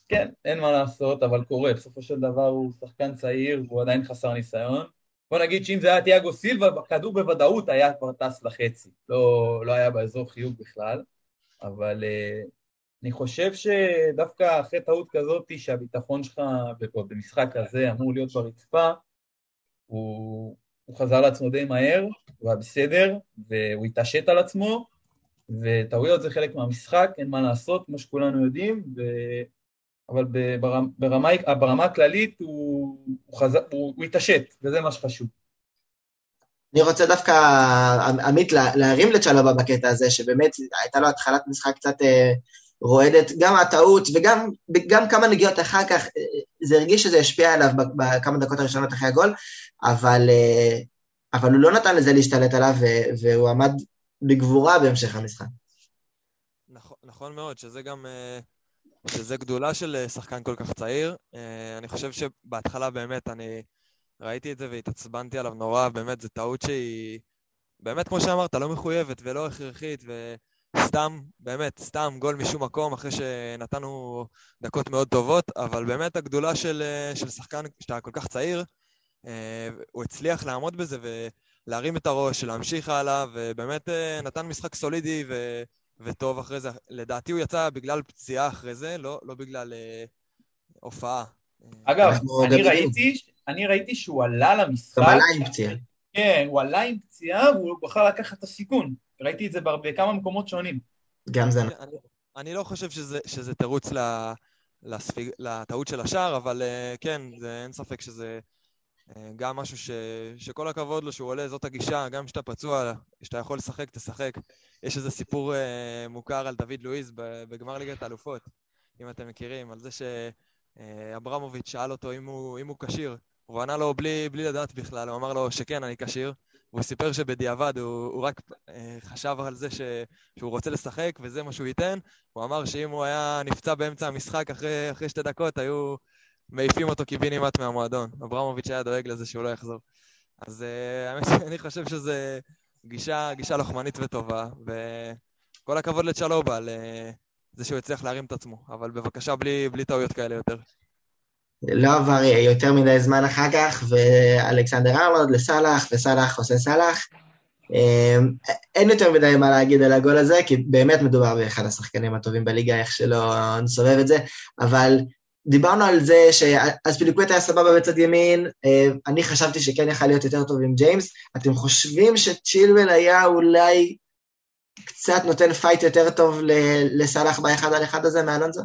כן, אין מה לעשות, אבל קורה. בסופו של דבר הוא שחקן צעיר והוא עדיין חסר ניסיון. בוא נגיד שאם זה היה תיאגו סילבה, הכדור בוודאות היה כבר טס לחצי. לא, לא היה באזור חיוג בכלל, אבל אה, אני חושב שדווקא אחרי טעות כזאת, שהביטחון שלך במשחק כזה אמור להיות ברצפה, הוא, הוא חזר לעצמו די מהר, הוא היה בסדר, והוא התעשת על עצמו, וטעויות זה חלק מהמשחק, אין מה לעשות, כמו שכולנו יודעים, ו... אבל ברמה, ברמה, ברמה הכללית הוא, הוא, חזר, הוא, הוא התעשת, וזה מה שחשוב. אני רוצה דווקא, עמית, להרים לצ'לובה בקטע הזה, שבאמת הייתה לו התחלת משחק קצת אה, רועדת, גם הטעות וגם גם כמה נגיעות אחר כך, זה הרגיש שזה השפיע עליו בכמה דקות הראשונות אחרי הגול, אבל, אה, אבל הוא לא נתן לזה להשתלט עליו והוא עמד בגבורה בהמשך המשחק. נכון, נכון מאוד, שזה גם, אה, שזה גדולה של אה, שחקן כל כך צעיר. אני חושב שבהתחלה באמת אני ראיתי את זה והתעצבנתי עליו נורא, באמת זו טעות שהיא, באמת כמו שאמרת, לא מחויבת ולא הכרחית, ו... סתם, באמת, סתם גול משום מקום, אחרי שנתנו דקות מאוד טובות, אבל באמת הגדולה של, של שחקן שאתה כל כך צעיר, אה, הוא הצליח לעמוד בזה ולהרים את הראש, להמשיך הלאה, ובאמת אה, נתן משחק סולידי ו, וטוב אחרי זה. לדעתי הוא יצא בגלל פציעה אחרי זה, לא, לא בגלל אה, הופעה. אגב, אני ראיתי, אני ראיתי שהוא עלה למשחק. הוא עלה עם פציעה. כן, הוא עלה עם פציעה והוא בחר לקחת את הסיכון. ראיתי את זה בכמה מקומות שונים. גם זה. אני, אני לא חושב שזה, שזה תירוץ לספיג, לטעות של השער, אבל uh, כן, זה, אין ספק שזה uh, גם משהו ש, שכל הכבוד לו שהוא עולה, זאת הגישה, גם כשאתה פצוע, כשאתה יכול לשחק, תשחק. יש איזה סיפור uh, מוכר על דוד לואיז בגמר ליגת האלופות, אם אתם מכירים, על זה ש... אה, אברמוביץ' שאל אותו אם הוא, אם הוא כשיר. הוא ענה לו בלי, בלי לדעת בכלל, הוא אמר לו שכן, אני כשיר. הוא סיפר שבדיעבד הוא, הוא רק אה, חשב על זה ש, שהוא רוצה לשחק וזה מה שהוא ייתן. הוא אמר שאם הוא היה נפצע באמצע המשחק אחרי, אחרי שתי דקות, היו מעיפים אותו קיבינימט מהמועדון. אברמוביץ' היה דואג לזה שהוא לא יחזור. אז אה, האמת שאני חושב שזו גישה, גישה לוחמנית וטובה, וכל הכבוד לצ'לובה על זה שהוא הצליח להרים את עצמו, אבל בבקשה בלי, בלי טעויות כאלה יותר. לא עבר יותר מדי זמן אחר כך, ואלכסנדר ארלוד לסאלח, וסאלח עושה סאלח. אמ, אין יותר מדי מה להגיד על הגול הזה, כי באמת מדובר באחד השחקנים הטובים בליגה, איך שלא נסובב את זה, אבל דיברנו על זה שאז פיליקווט היה סבבה בצד ימין, אמ, אני חשבתי שכן יכל להיות יותר טוב עם ג'יימס. אתם חושבים שצ'ילואל היה אולי קצת נותן fight יותר טוב לסאלח באחד על אחד הזה מאלונזו?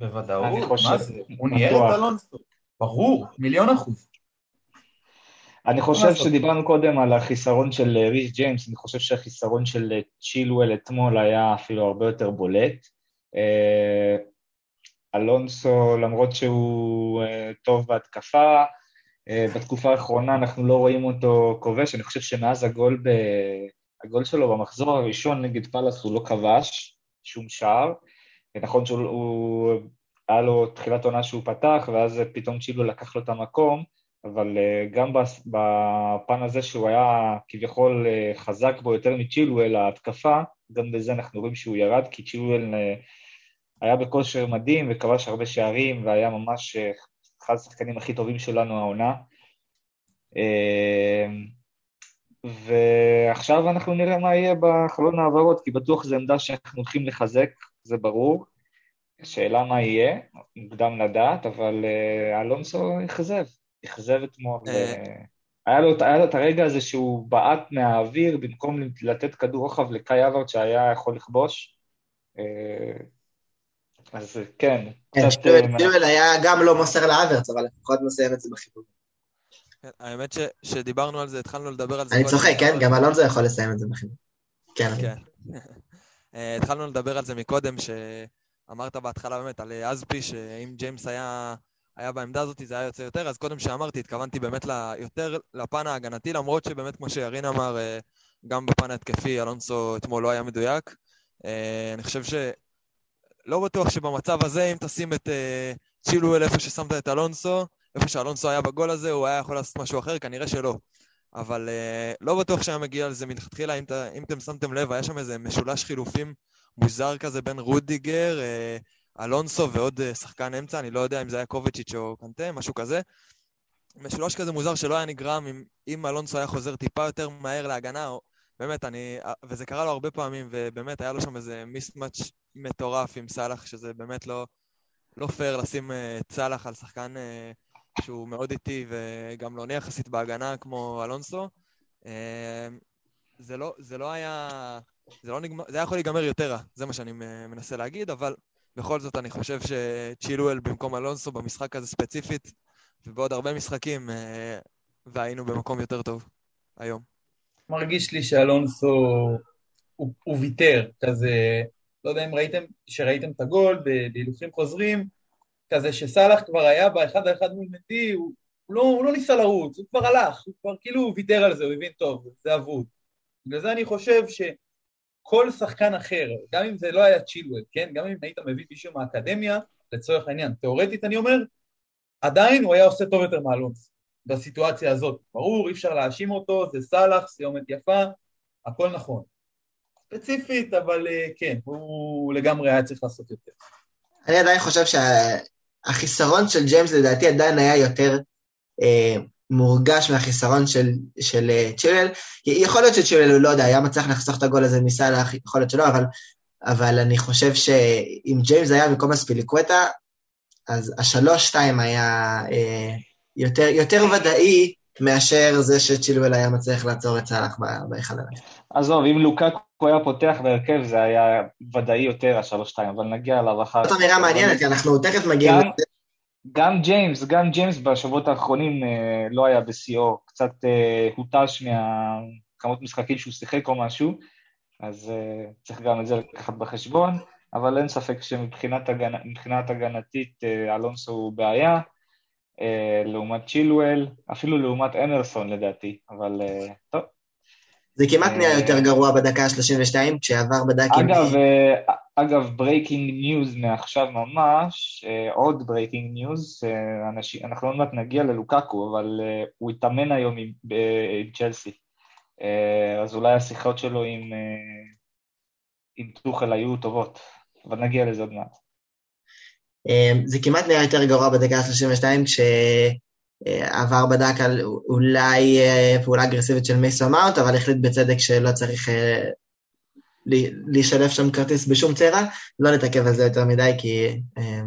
בוודאות, מה זה? הוא ניהל את אלונסו. ברור, מיליון אחוז. אני חושב שדיברנו קודם על החיסרון של אה, ריס ג'יימס, אני חושב שהחיסרון של אה, צ'ילואל אתמול היה אפילו הרבה יותר בולט. אה, אלונסו, למרות שהוא טוב בהתקפה, בתקופה האחרונה אנחנו לא רואים אותו כובש, אני חושב שמאז הגול, ב... הגול שלו במחזור הראשון נגד פאלאס הוא לא כבש שום שער. נכון שהוא, היה לו תחילת עונה שהוא פתח, ואז פתאום צ'ילו לקח לו את המקום, אבל אה, גם בפן הזה שהוא היה כביכול אה, חזק בו יותר מצ'ילואל ההתקפה, גם בזה אנחנו רואים שהוא ירד, כי צ'ילואל אה, היה בכושר מדהים וכבש הרבה שערים, והיה ממש אחד השחקנים הכי טובים שלנו העונה. ועכשיו אנחנו נראה מה יהיה בחלון העברות, כי בטוח זו עמדה שאנחנו הולכים לחזק, זה ברור. השאלה מה יהיה, מוקדם לדעת, אבל uh, אלונסו אכזב, אכזב אתמול. אה. היה לו, היה לו את הרגע הזה שהוא בעט מהאוויר במקום לתת כדור רוחב לקאי אברד שהיה יכול לכבוש. Uh, אז כן. כן, שטובל היה גם לא מוסר לאברץ, אבל לפחות מסיים את זה בחיבור. כן, האמת שדיברנו על זה, התחלנו לדבר על זה. אני צוחק, כן? גם אלונזו יכול לסיים את זה בחיבור. כן. אה, התחלנו לדבר על זה מקודם, שאמרת בהתחלה באמת על אזפי, שאם ג'יימס היה, היה בעמדה הזאת זה היה יוצא יותר, אז קודם שאמרתי, התכוונתי באמת יותר לפן ההגנתי, למרות שבאמת, כמו שירין אמר, אה, גם בפן ההתקפי, אלונסו אתמול לא היה מדויק. אה, אני חושב ש... לא בטוח שבמצב הזה, אם תשים את צ'ילואל איפה ששמת את אלונסו, איפה שאלונסו היה בגול הזה, הוא היה יכול לעשות משהו אחר, כנראה שלא. אבל uh, לא בטוח שהיה מגיע לזה מלכתחילה, אם, אם אתם שמתם לב, היה שם איזה משולש חילופים מוזר כזה בין רודיגר, uh, אלונסו ועוד uh, שחקן אמצע, אני לא יודע אם זה היה קובצ'יץ' או קנטה, משהו כזה. משולש כזה מוזר שלא היה נגרם אם, אם אלונסו היה חוזר טיפה יותר מהר להגנה, או, באמת, אני, וזה קרה לו הרבה פעמים, ובאמת היה לו שם איזה מיסמאץ' מטורף עם סאלח, שזה באמת לא, לא פייר לשים uh, סאלח על שחקן... Uh, שהוא מאוד איטי וגם לא עונה יחסית בהגנה כמו אלונסו. אמ, זה לא, זה לא היה... זה, לא נגמר, זה היה יכול להיגמר יותר רע, זה מה שאני מנסה להגיד, אבל בכל זאת אני חושב שצ'ילואל במקום אלונסו במשחק הזה ספציפית, ובעוד הרבה משחקים, אה, והיינו במקום יותר טוב היום. מרגיש לי שאלונסו הוא, הוא ויתר, כזה, לא יודע אם ראיתם, שראיתם את הגול בהילופים חוזרים, כזה שסאלח כבר היה באחד על אחד מול נטי, הוא, הוא, לא, הוא לא ניסה לרוץ, הוא כבר הלך, הוא כבר כאילו ויתר על זה, הוא הבין טוב, זה אבוד. בגלל זה אני חושב שכל שחקן אחר, גם אם זה לא היה צ'ילואל, כן? גם אם היית מביא מישהו מהאקדמיה, לצורך העניין, תאורטית אני אומר, עדיין הוא היה עושה טוב יותר מאלונס בסיטואציה הזאת. ברור, אי אפשר להאשים אותו, זה סאלח, סיומת יפה, הכל נכון. ספציפית, אבל אה, כן, הוא לגמרי היה צריך לעשות יותר. אני עדיין חושב החיסרון של ג'יימס לדעתי עדיין היה יותר אה, מורגש מהחיסרון של, של אה, צ'ילל. יכול להיות שצ'ילל, לא יודע, היה מצליח לחסוך את הגול הזה מסאלח, יכול להיות שלא, אבל, אבל אני חושב שאם ג'יימס היה במקום אספיליקווטה, אז השלוש-שתיים היה אה, יותר, יותר ודאי מאשר זה שצ'ילואל היה מצליח לעצור את סאלח באחד הלך. עזוב, אם לוקקו היה פותח בהרכב זה היה ודאי יותר השלוש-שתיים, אבל נגיע אליו אחר זאת אמירה מעניינת, אנחנו תכף מגיעים גם, גם ג'יימס, גם ג'יימס בשבועות האחרונים אה, לא היה בשיאו, קצת אה, הותש מהכמות משחקים שהוא שיחק או משהו, אז אה, צריך גם את זה לקחת בחשבון. אבל אין ספק שמבחינת הגנ... הגנתית אלונסו הוא בעיה. לעומת צ'ילואל, אפילו לעומת אמרסון לדעתי, אבל טוב, זה כמעט נהיה יותר גרוע בדקה ה-32, כשעבר בדק עם... אגב, אה, אגב, breaking news מעכשיו ממש, אה, עוד breaking news, אה, אנחנו עוד מעט נגיע ללוקאקו, אבל הוא התאמן היום עם, עם צ'לסי, אז אולי השיחות שלו עם, עם טוחל היו טובות, אבל נגיע לזה עוד מעט. זה כמעט נהיה יותר גרוע בדקה ה-32, כש... עבר בדק על אולי אה, פעולה אגרסיבית של מייסון מאונט, אבל החליט בצדק שלא צריך אה, להישלף שם כרטיס בשום צבע. לא נתעכב על זה יותר מדי, כי אה,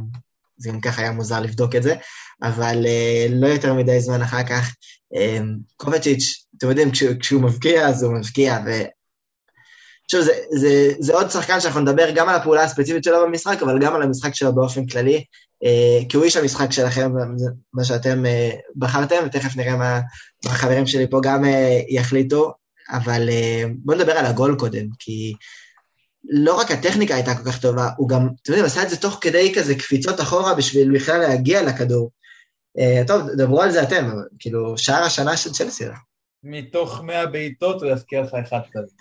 זה גם ככה היה מוזר לבדוק את זה, אבל לא יותר מדי זמן אחר כך. קובצ'יץ', אתם יודעים, כשהוא, כשהוא מבקיע, אז הוא מבקיע, ו... שוב, זה, זה, זה עוד שחקן שאנחנו נדבר גם על הפעולה הספציפית שלו במשחק, אבל גם על המשחק שלו באופן כללי. אה, כי הוא איש המשחק שלכם, מה שאתם אה, בחרתם, ותכף נראה מה החברים שלי פה גם אה, יחליטו, אבל בואו נדבר על הגול קודם, כי לא רק הטכניקה הייתה כל כך טובה, הוא גם, אתם יודעים, עשה את זה תוך כדי כזה קפיצות אחורה בשביל בכלל להגיע לכדור. טוב, דברו על זה אתם, כאילו, שער השנה של צ'לסי. מתוך 100 בעיטות הוא יזכיר לך אחד כזה.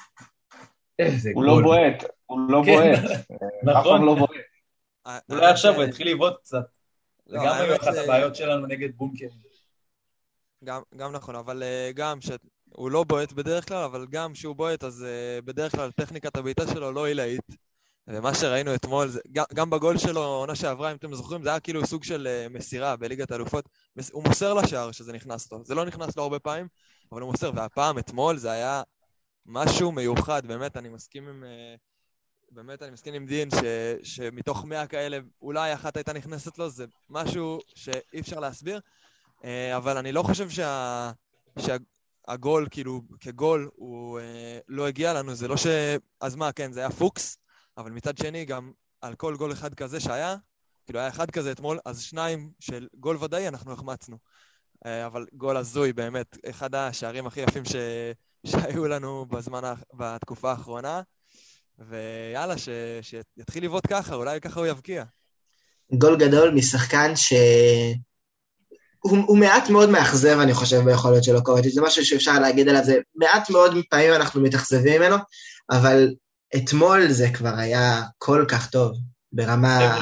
איזה גול. הוא לא בועט, הוא לא כן. בועט. נכון. לא בועט. אולי עכשיו הוא יתחיל לבעוט קצת. זה לא, גם אחת הבעיות שלנו נגד בונקרים. גם נכון, אבל אה, גם שהוא לא בועט בדרך כלל, אבל גם כשהוא בועט, אז אה, בדרך כלל טכניקת הבעיטה שלו לא עילאית. ומה שראינו אתמול, זה, גם, גם בגול שלו, עונה שעברה, אם אתם זוכרים, זה היה כאילו סוג של אה, מסירה בליגת האלופות. הוא מוסר לשער שזה נכנס לו. זה לא נכנס לו הרבה פעמים, אבל הוא מוסר. והפעם, אתמול, זה היה משהו מיוחד, באמת, אני מסכים עם... באמת אני מסכים עם דין ש, שמתוך מאה כאלה אולי אחת הייתה נכנסת לו, זה משהו שאי אפשר להסביר, אה, אבל אני לא חושב שה, שהגול, כאילו, כגול, הוא אה, לא הגיע לנו, זה לא ש... אז מה, כן, זה היה פוקס, אבל מצד שני, גם על כל גול אחד כזה שהיה, כאילו היה אחד כזה אתמול, אז שניים של גול ודאי אנחנו החמצנו. אה, אבל גול הזוי, באמת, אחד השערים הכי יפים ש... שהיו לנו בזמן, בתקופה האחרונה. ויאללה, ש... שיתחיל לבעוט ככה, אולי ככה הוא יבקיע. גול גדול משחקן ש... הוא, הוא מעט מאוד מאכזב, אני חושב, ביכולת שלו קורטיץ', זה משהו שאפשר להגיד עליו, זה מעט מאוד פעמים אנחנו מתאכזבים ממנו, אבל אתמול זה כבר היה כל כך טוב, ברמה...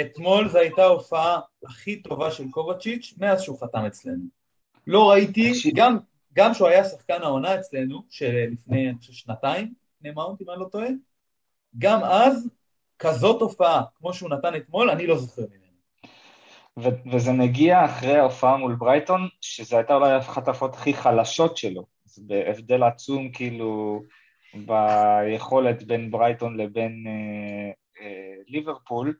אתמול זו הייתה ההופעה הכי טובה של קובצ'יץ' מאז שהוא חתם אצלנו. לא ראיתי, גם, גם שהוא היה שחקן העונה אצלנו, שלפני, אני חושב, שנתיים, לפני מאונט, אם אני לא טועה, גם אז, כזאת הופעה, כמו שהוא נתן אתמול, אני לא זוכר ממנו. ו- וזה מגיע אחרי ההופעה מול ברייטון, שזו הייתה אולי אחת ההופעות הכי חלשות שלו. זה בהבדל עצום, כאילו, ביכולת בין ברייטון לבין אה, אה, ליברפול.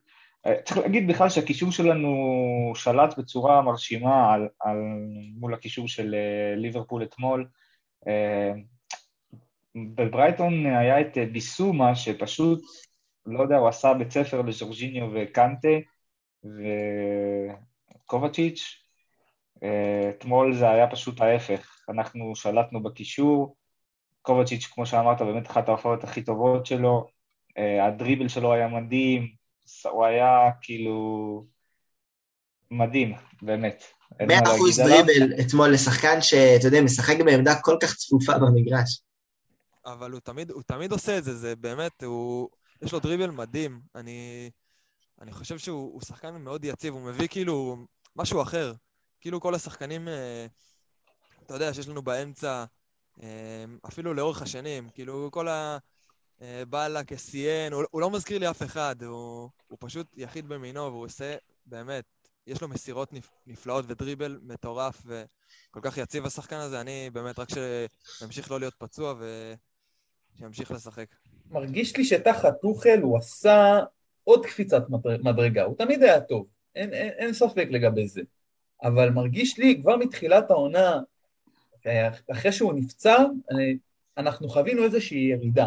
אה, צריך להגיד בכלל שהקישור שלנו שלט בצורה מרשימה על, על, מול הקישור של אה, ליברפול אתמול. אה, בברייטון היה את ביסומה, שפשוט, לא יודע, הוא עשה בית ספר לז'ורג'יניו וקנטה וקובצ'יץ'. אתמול זה היה פשוט ההפך, אנחנו שלטנו בקישור, קובצ'יץ', כמו שאמרת, באמת אחת ההופעות הכי טובות שלו, הדריבל שלו היה מדהים, הוא היה כאילו מדהים, באמת. מאה אחוז דריבל אתמול לשחקן שאתה יודע, משחק בעמדה כל כך צפופה במגרש. אבל הוא תמיד, הוא תמיד עושה את זה, זה באמת, הוא... יש לו דריבל מדהים. אני, אני חושב שהוא שחקן מאוד יציב, הוא מביא כאילו משהו אחר. כאילו כל השחקנים, אה, אתה יודע, שיש לנו באמצע, אה, אפילו לאורך השנים, כאילו כל ה... אה, באללה כסיין, הוא, הוא לא מזכיר לי אף אחד, הוא, הוא פשוט יחיד במינו, והוא עושה, באמת, יש לו מסירות נפלאות ודריבל מטורף, וכל כך יציב השחקן הזה, אני באמת, רק שימשיך לא להיות פצוע, ו... שימשיך לשחק. מרגיש לי שתחת טוחל הוא עשה עוד קפיצת מדרגה, הוא תמיד היה טוב, אין, אין, אין ספק לגבי זה. אבל מרגיש לי כבר מתחילת העונה, אחרי שהוא נפצע, אנחנו חווינו איזושהי ירידה.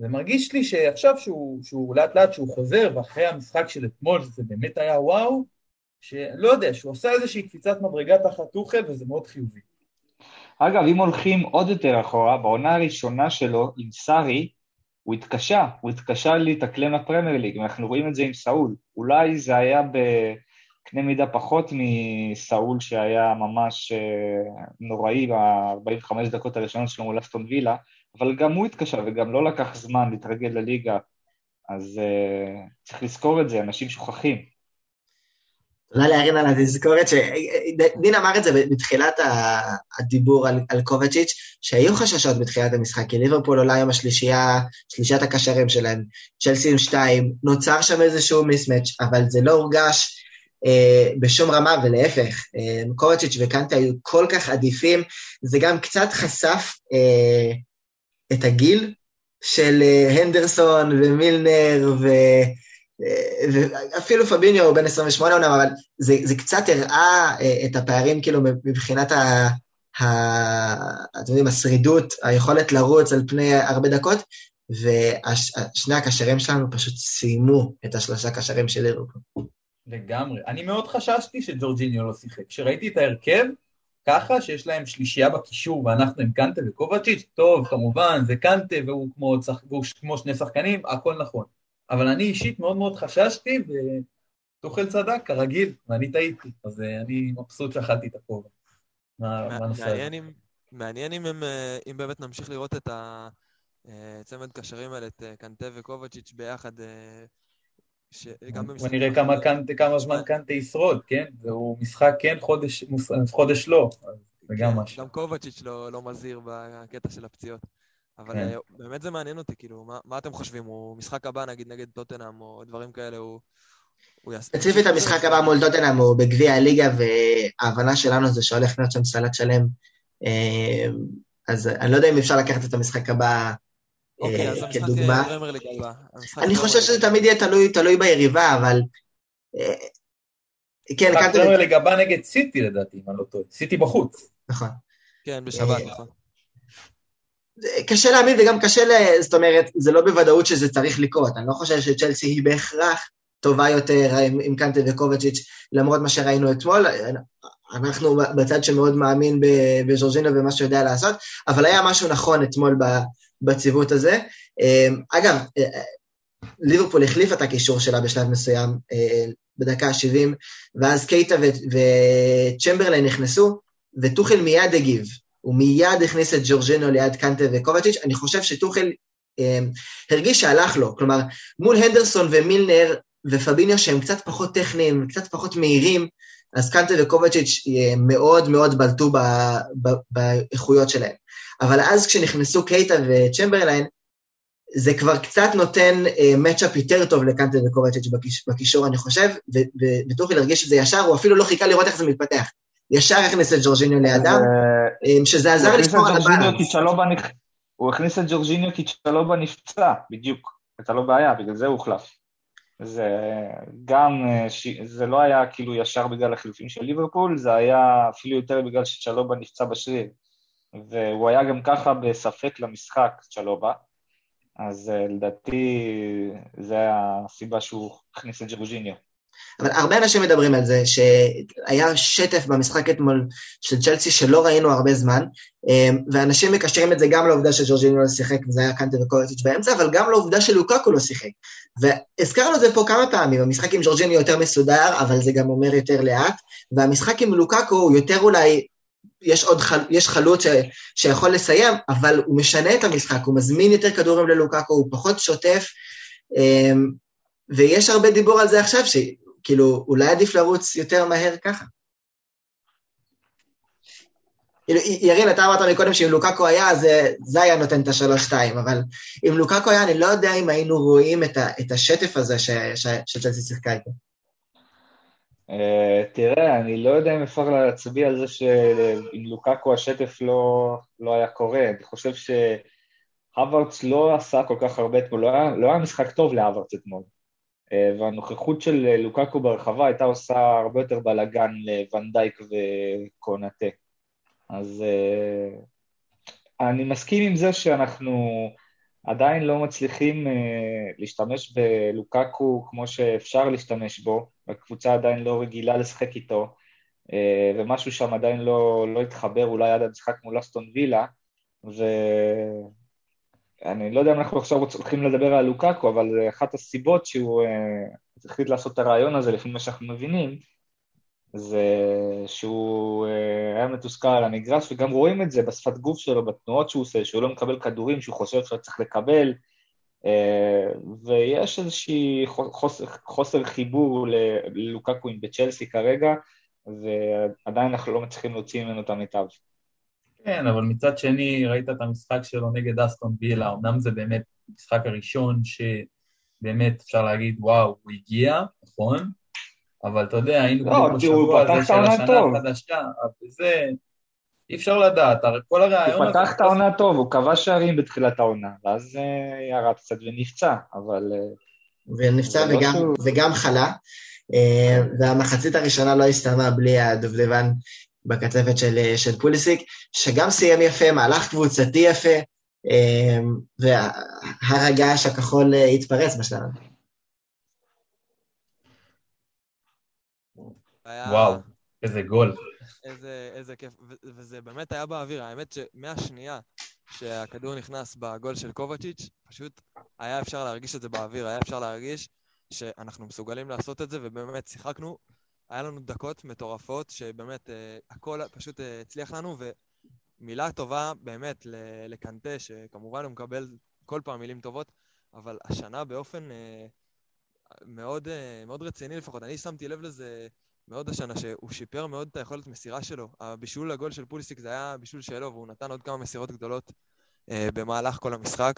ומרגיש לי שעכשיו שהוא, שהוא לאט לאט שהוא חוזר, ואחרי המשחק של אתמול, שזה באמת היה וואו, שלא יודע, שהוא עושה איזושהי קפיצת מדרגה תחת טוחל, וזה מאוד חיובי. אגב, אם הולכים עוד יותר אחורה, בעונה הראשונה שלו עם סארי, הוא התקשה, הוא התקשה להתאקלם לפרמייר ליג, אנחנו רואים את זה עם סאול. אולי זה היה בקנה מידה פחות מסאול שהיה ממש אה, נוראי ב-45 דקות הראשונות שלו מול אסטון וילה, אבל גם הוא התקשה וגם לא לקח זמן להתרגל לליגה, אז uh, צריך לזכור את זה, אנשים שוכחים. תודה לארין על התזכורת, שדין אמר את זה בתחילת הדיבור על, על קובצ'יץ', שהיו חששות בתחילת המשחק, כי ליברפול עולה עם השלישייה, שלישיית הקשרים שלהם, צ'לסי עם שתיים, נוצר שם איזשהו מיסמץ', אבל זה לא הורגש אה, בשום רמה, ולהפך, אה, קובצ'יץ' וקנטה היו כל כך עדיפים, זה גם קצת חשף אה, את הגיל של אה, הנדרסון ומילנר, ו... ואפילו פביניו הוא בן 28 עונה, אבל זה, זה קצת הראה אה, את הפערים כאילו מבחינת ה... ה... אתם יודעים, השרידות, היכולת לרוץ על פני הרבה דקות, ושני הקשרים שלנו פשוט סיימו את השלושה קשרים של ליברפול. לגמרי. אני מאוד חששתי שג'ורג'יניו לא שיחק. כשראיתי את ההרכב, ככה שיש להם שלישייה בקישור ואנחנו עם קנטה וקובצ'יץ', טוב, כמובן, זה קנטה והוא כמו, והוא כמו שני שחקנים, הכל נכון. אבל אני אישית מאוד מאוד חששתי, וטוחל צדק, כרגיל, ואני טעיתי, אז אה, אני מבסוט שאכלתי את הכובע. מעניין אם, הם, אה, אם באמת נמשיך לראות את הצמד אה, קשרים האלה, את קנטה וקובצ'יץ' ביחד, במשחק... בוא נראה כמה, קנטה, כמה זמן קנטה ישרוד, כן? זהו משחק כן, חודש, חודש לא, זה גם כן, משהו. גם קובצ'יץ' לא, לא מזהיר בקטע של הפציעות. אבל כן. אה, באמת זה מעניין אותי, כאילו, מה, מה אתם חושבים? הוא משחק הבא, נגיד, נגד טוטנאם, או דברים כאלה, הוא... ספציפית המשחק הבא מול טוטנאם הוא בגביע הליגה, וההבנה שלנו זה שהולך להיות שם סלט שלם. אה, אז אני לא יודע אם אפשר לקחת את המשחק הבא אוקיי, אז כדוגמה. אני חושב שזה תמיד יהיה תלוי, ביריבה, אבל... כן. פרמייר ליג הבא נגד סיטי לדעתי, אם אני לא טועה. סיטי בחוץ. נכון. כן, בשבת, נכון. קשה להאמין וגם קשה, ל... זאת אומרת, זה לא בוודאות שזה צריך לקרות. אני לא חושב שצ'לסי היא בהכרח טובה יותר עם, עם קנטה וקובצ'יץ', למרות מה שראינו אתמול. אנחנו בצד שמאוד מאמין בז'ורג'ינו ומה שהוא יודע לעשות, אבל היה משהו נכון אתמול בציוות הזה. אמ, אגב, אה, ליברפול החליפה את הקישור שלה בשלב מסוים, אה, בדקה ה-70, ואז קייטה וצ'מברליין נכנסו, וטוחל מיד הגיב. הוא מיד הכניס את ג'ורג'ינו ליד קנטה וקובצ'יץ', אני חושב שטוחל אה, הרגיש שהלך לו, כלומר, מול הנדרסון ומילנר ופביניו שהם קצת פחות טכניים, קצת פחות מהירים, אז קנטה וקובצ'יץ' אה, מאוד מאוד בלטו באיכויות שלהם. אבל אז כשנכנסו קייטה וצ'מברליין, זה כבר קצת נותן מצ'אפ אה, יותר טוב לקנטה וקובצ'יץ' בקיש, בקישור, אני חושב, וטוחל הרגיש את זה ישר, הוא אפילו לא חיכה לראות איך זה מתפתח. ישר הכניס את ג'ורג'יניו לידם, אה, שזה עזר לשמור על הבאלנס. הוא הכניס את ג'ורג'יניו כי צ'לובה נפצע, בדיוק. הייתה לו בעיה, בגלל זה הוא הוחלף. זה גם, אה, זה לא היה כאילו ישר בגלל החילופים של ליברפול, זה היה אפילו יותר בגלל שצ'לובה נפצע בשריר. והוא היה גם ככה בספק למשחק, צ'לובה. אז אה, לדעתי זה הסיבה שהוא הכניס את ג'ורג'יניו. אבל הרבה אנשים מדברים על זה, שהיה שטף במשחק אתמול של צ'לסי שלא ראינו הרבה זמן, אמ, ואנשים מקשרים את זה גם לעובדה שג'ורג'יניו לא שיחק, וזה היה קנטה וקולטיץ' באמצע, אבל גם לעובדה שלוקקו לא שיחק. והזכרנו את זה פה כמה פעמים, המשחק עם ג'ורג'יניו יותר מסודר, אבל זה גם אומר יותר לאט, והמשחק עם לוקקו הוא יותר אולי יש עוד חל, יש חלוץ ש, שיכול לסיים, אבל הוא משנה את המשחק, הוא מזמין יותר כדורים ללוקקו, הוא פחות שוטף, אמ, ויש הרבה דיבור על זה עכשיו, כאילו, אולי עדיף לרוץ יותר מהר ככה. כאילו, ירין, אתה אמרת מקודם שאם לוקאקו היה, זה, זה היה נותן את השלוש-שתיים, אבל אם לוקאקו היה, אני לא יודע אם היינו רואים את, ה, את השטף הזה שצ'לסי שיחקה איתו. Uh, תראה, אני לא יודע אם אפשר להצביע על זה שעם לוקאקו השטף לא, לא היה קורה. אני חושב שהווארדס לא עשה כל כך הרבה אתמול, לא לא היה משחק טוב להווארדס אתמול. אה, והנוכחות של אה, לוקקו ברחבה הייתה עושה הרבה יותר בלאגן לוונדייק וקונאטה. אז אה, אני מסכים עם זה שאנחנו עדיין לא מצליחים להשתמש בלוקקו כמו שאפשר להשתמש בו, הקבוצה עדיין לא רגילה לשחק איתו, ומשהו שם עדיין לא, לא התחבר אולי עד המשחק מול אסטון וילה, ו... אני לא יודע אם אנחנו עכשיו הולכים לדבר על לוקאקו, אבל אחת הסיבות שהוא החליט לעשות את הרעיון הזה, לפי מה שאנחנו מבינים, זה שהוא היה מתוסכל על המגרש, וגם רואים את זה בשפת גוף שלו, בתנועות שהוא עושה, שהוא לא מקבל כדורים שהוא חושב שהוא צריך לקבל, ויש איזושהי חוסר, חוסר חיבור ללוקקו עם בצ'לסי כרגע, ועדיין אנחנו לא מצליחים להוציא ממנו את המיטב. כן, אבל מצד שני, ראית את המשחק שלו נגד אסטון וילה, אמנם זה באמת המשחק הראשון שבאמת אפשר להגיד, וואו, הוא הגיע, נכון? אבל אתה יודע, היינו לא, בדיוק בשבוע הזה של השנה החדשה, אבל זה... אי אפשר לדעת, הרי כל הרעיון... הוא פתח את העונה טוב, הוא כבש שערים בתחילת העונה, ואז אה, ירד קצת ונפצע, אבל... אה, ונפצע וגם, לא וגם חלה, אה, והמחצית הראשונה לא הסתיימה בלי הדובדבן בקצפת של, של פוליסיק, שגם סיים יפה, מהלך קבוצתי יפה, והר הגעש הכחול התפרץ בשלב. וואו, איזה גול. איזה, איזה כיף, ו- וזה באמת היה באוויר, האמת שמהשנייה שהכדור נכנס בגול של קובצ'יץ', פשוט היה אפשר להרגיש את זה באוויר, היה אפשר להרגיש שאנחנו מסוגלים לעשות את זה, ובאמת שיחקנו, היה לנו דקות מטורפות, שבאמת אה, הכל פשוט אה, הצליח לנו, ומילה טובה באמת לקנטה, שכמובן הוא מקבל כל פעם מילים טובות, אבל השנה באופן אה, מאוד, אה, מאוד רציני לפחות, אני שמתי לב לזה מאוד השנה, שהוא שיפר מאוד את היכולת מסירה שלו. הבישול לגול של פוליסיק זה היה בישול שלו, והוא נתן עוד כמה מסירות גדולות אה, במהלך כל המשחק.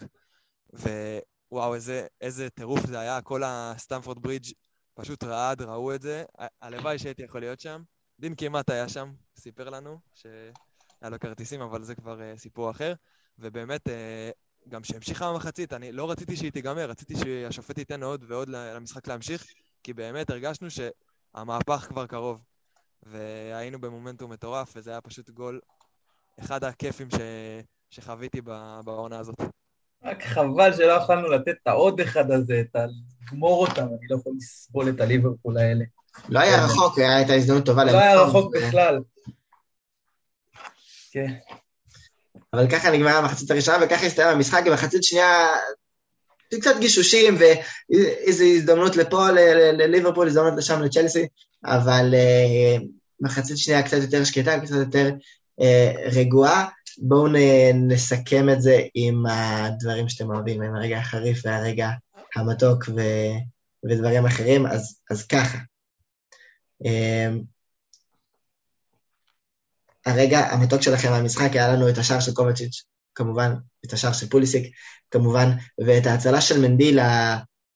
ווואו, איזה, איזה טירוף זה היה, כל הסטמפורד ברידג' פשוט רעד, ראו את זה. הלוואי שהייתי יכול להיות שם. דין כמעט היה שם, סיפר לנו שהיה לו כרטיסים, אבל זה כבר אה, סיפור אחר. ובאמת, אה, גם שהמשיכה המחצית, אני לא רציתי שהיא תיגמר, רציתי שהשופט ייתן עוד ועוד למשחק להמשיך, כי באמת הרגשנו ש... המהפך כבר קרוב. והיינו במומנטום מטורף, וזה היה פשוט גול, אחד הכיפים ש... שחוויתי בעונה הזאת. רק חבל שלא יכולנו לתת את העוד אחד הזה, את ה... לגמור אותם, אני לא יכול לסבול את הליברפול האלה. לא היה רחוק, הייתה הזדמנות טובה. לא היה רחוק בכלל. כן. אבל ככה נגמרה המחצית הראשונה, וככה הסתיים המשחק, במחצית שנייה קצת גישושים ואיזו הזדמנות לפה, לליברפול, הזדמנות לשם לצ'לסי, אבל uh, מחצית שנייה קצת יותר שקטה, קצת יותר uh, רגועה. בואו נסכם את זה עם הדברים שאתם אוהבים, עם הרגע החריף והרגע המתוק ו, ודברים אחרים, אז, אז ככה. Uh, הרגע המתוק שלכם מהמשחק היה לנו את השער של קובצ'יץ', כמובן, את השער של פוליסיק, כמובן, ואת ההצלה של מנדי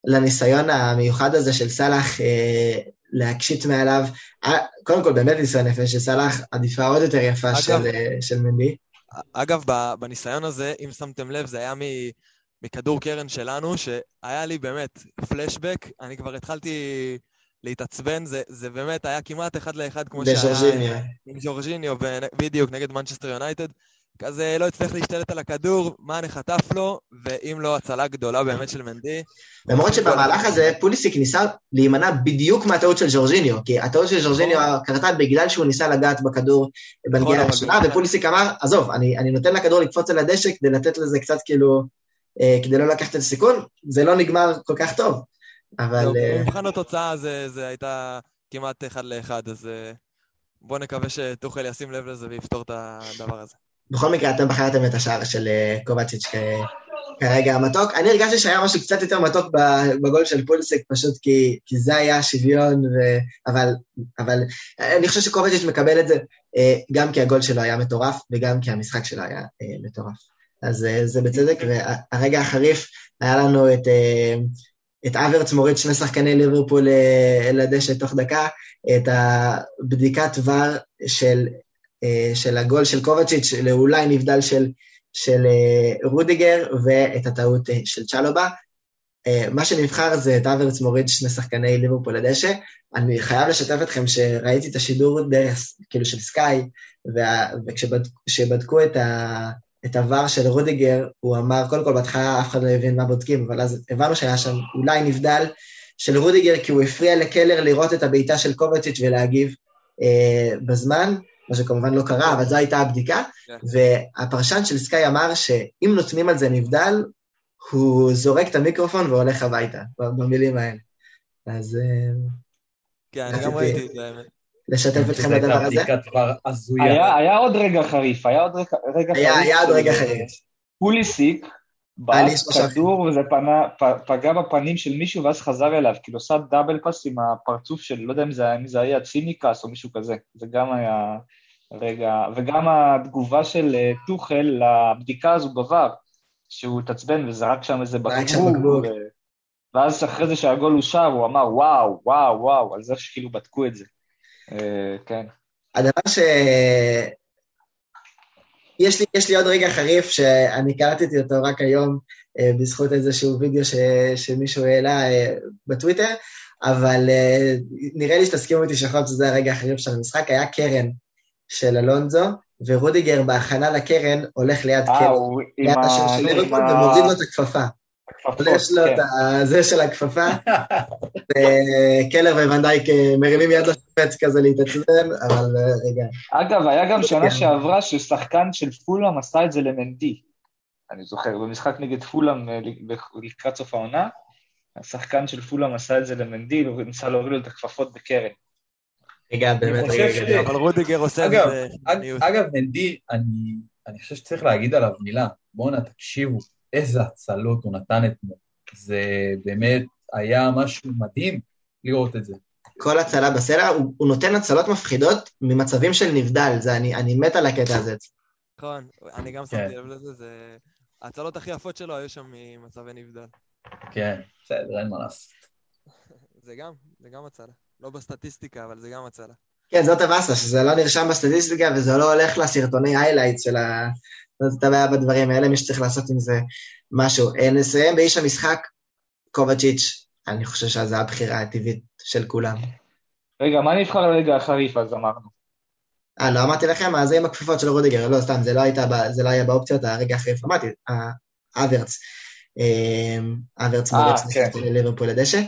לניסיון המיוחד הזה של סאלח אה, להקשיט מעליו. אה, קודם כל, באמת ניסיון יפה של סאלח, עדיפה עוד יותר יפה אגב, של, אה, של מנדי. אגב, בניסיון הזה, אם שמתם לב, זה היה מ... מכדור קרן שלנו, שהיה לי באמת פלשבק, אני כבר התחלתי להתעצבן, זה, זה באמת היה כמעט אחד לאחד כמו שהיה... עם ז'ורג'יניו, בדיוק, נגד מנצ'סטר יונייטד. כזה לא הצליח להשתלט על הכדור, מאנה חטף לו, ואם לא, הצלה גדולה באמת של מנדי. למרות שבמהלך הזה פוליסיק ניסה להימנע בדיוק מהטעות של ז'ורג'יניו, כי הטעות של ז'ורג'יניו נכון. קרתה בגלל שהוא ניסה לגעת בכדור בנגיעה נכון, הראשונה, ופוליסיק אמר, עזוב, אני, אני נותן לכדור לקפוץ על הדשא כדי לתת לזה קצת כאילו, אה, כדי לא לקחת את הסיכון, זה לא נגמר כל כך טוב, אבל... אה, במבחן התוצאה זה, זה הייתה כמעט אחד לאחד, אז אה, בואו נקווה שטוחל ישים לב לזה ויפתור את הדבר הזה. בכל מקרה, אתם בחרתם את השער של אה, קובצ'יץ' כרגע המתוק. אני הרגשתי שהיה משהו קצת יותר מתוק בגול של פולסק, פשוט כי, כי זה היה השוויון, ו... אבל, אבל אני חושב שקובצ'יץ' מקבל את זה אה, גם כי הגול שלו היה מטורף, וגם כי המשחק שלו היה אה, מטורף. אז זה בצדק, והרגע החריף היה לנו את, את אברץ מוריד שני שחקני ליברפול לדשא תוך דקה, את הבדיקת ור של אה, של הגול של קובצ'יץ' לאולי נבדל של, של אה, רודיגר ואת הטעות אה, של צ'לובה. מה שנבחר זה את אברץ מוריד שני שחקני ליברפול לדשא. אני חייב לשתף אתכם שראיתי את השידור דרך, כאילו של סקאי, וכשבדקו את, ה, את ה VAR של רודיגר, הוא אמר, קודם כל בהתחלה אף אחד לא הבין מה בודקים, אבל אז הבנו שהיה שם אולי נבדל של רודיגר, כי הוא הפריע לקלר לראות את הבעיטה של קובצ'יץ' ולהגיב אה, בזמן. מה שכמובן לא קרה, אבל זו הייתה הבדיקה, yeah. כן. והפרשן של סקאי אמר שאם נותנים על זה נבדל, הוא זורק את המיקרופון והולך הביתה, במילים האלה. אז... אה, כן, אני גם ראיתי את זה, האמת. לשתף אתכם בדבר הזה. היה עוד רגע חריף, היה עוד רגע חריף. היה עוד רגע חריף. פוליסיק, בעט כדור וזה פגע בפנים של מישהו ואז חזר אליו, כאילו עושה דאבל פאס עם הפרצוף של, לא יודע אם זה, אם זה היה ציניקס או מישהו כזה, זה גם היה רגע, וגם התגובה של אה, טוחל לבדיקה הזו בVAR, שהוא התעצבן וזרק שם איזה בקבוק, ואז אחרי זה שהגול אושר הוא אמר וואו, וואו, וואו, על זה שכאילו בדקו את זה. אה, כן. הדבר ש... יש לי, יש לי עוד רגע חריף שאני קלטתי אותו רק היום אה, בזכות איזשהו וידאו ש, שמישהו העלה אה, בטוויטר, אבל אה, נראה לי שתסכימו איתי שיכול להיות שזה הרגע החריף של המשחק, היה קרן של אלונזו, ורודיגר בהכנה לקרן הולך ליד קרן, ליד השוער של ליברפול ומוריד לו את הכפפה. יש לו את כן. זה של הכפפה, וקלר וונדייק אה, מרימים יד לשופט כזה להתעצבן, אבל אה, רגע. אגב, היה גם שנה שעברה ששחקן של פולאם עשה את זה למנדי. אני זוכר, במשחק נגד פולאם אה, לקראת סוף העונה, השחקן של פולאם עשה את זה למנדי, וניסה להוריד לו את הכפפות בקרן. רגע, באמת, רגע, אבל רודיגר עושה את זה... אגב, מנדי, אני חושב שצריך להגיד עליו מילה. בואנה, תקשיבו, איזה הצלות הוא נתן אתמול. זה באמת היה משהו מדהים לראות את זה. כל הצלה בסלע, הוא, הוא נותן הצלות מפחידות ממצבים של נבדל, זה, אני, אני מת על הקטע הזה. נכון, אני גם שמתי. לב לזה, זה... ההצלות הכי יפות שלו היו שם ממצבי נבדל. כן, בסדר, אין מה לעשות. זה גם, זה גם הצלה. לא בסטטיסטיקה, אבל זה גם הצלה. כן, זאת הבאסה, שזה לא נרשם בסטטיסטיקה וזה לא הולך לסרטוני highlights של, ה... זאת הבעיה בדברים האלה, מי שצריך לעשות עם זה משהו. אה, נסיים באיש המשחק, קובצ'יץ', אני חושב שזו הבחירה הטבעית של כולם. רגע, מה נבחר לרגע החריף אז אמרנו? אה, לא אמרתי לכם? אז זה עם הכפפות של רודיגר, לא, סתם, זה לא, הייתה, זה לא היה באופציות, הרגע החריף, אמרתי, אברץ. אברץ אה, מורץ כן. לליברפול לדשא.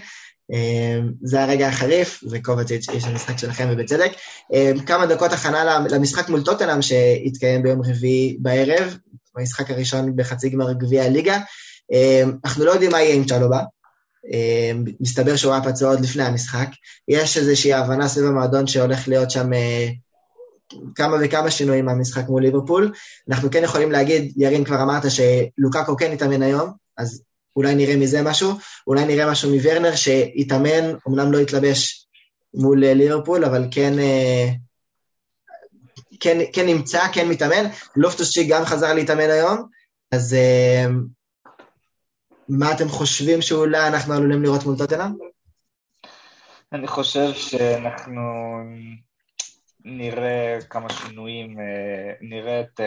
אמ, זה הרגע החריף, וקובצ'יץ' איש המשחק שלכם ובצדק. אמ, כמה דקות הכנה למשחק מול טוטנאם שהתקיים ביום רביעי בערב, במשחק הראשון בחצי גמר גביע הליגה. אמ, אנחנו לא יודעים מה יהיה עם צ'לובה, מסתבר שהוא היה פצוע עוד לפני המשחק. יש איזושהי הבנה סביב המועדון שהולך להיות שם אה, כמה וכמה שינויים מהמשחק מול ליברפול. אנחנו כן יכולים להגיד, ירין כבר אמרת שלוקאקו כן התאמן היום, אז אולי נראה מזה משהו, אולי נראה משהו מוורנר שהתאמן, אמנם לא התלבש מול אה, ליברפול, אבל כן, אה, כן, כן נמצא, כן מתאמן. לופטוס צ'יק גם חזר להתאמן היום, אז אה, מה אתם חושבים שאולי אנחנו עלולים לראות מול טוטנאם? אני חושב שאנחנו נראה כמה שינויים, נראה את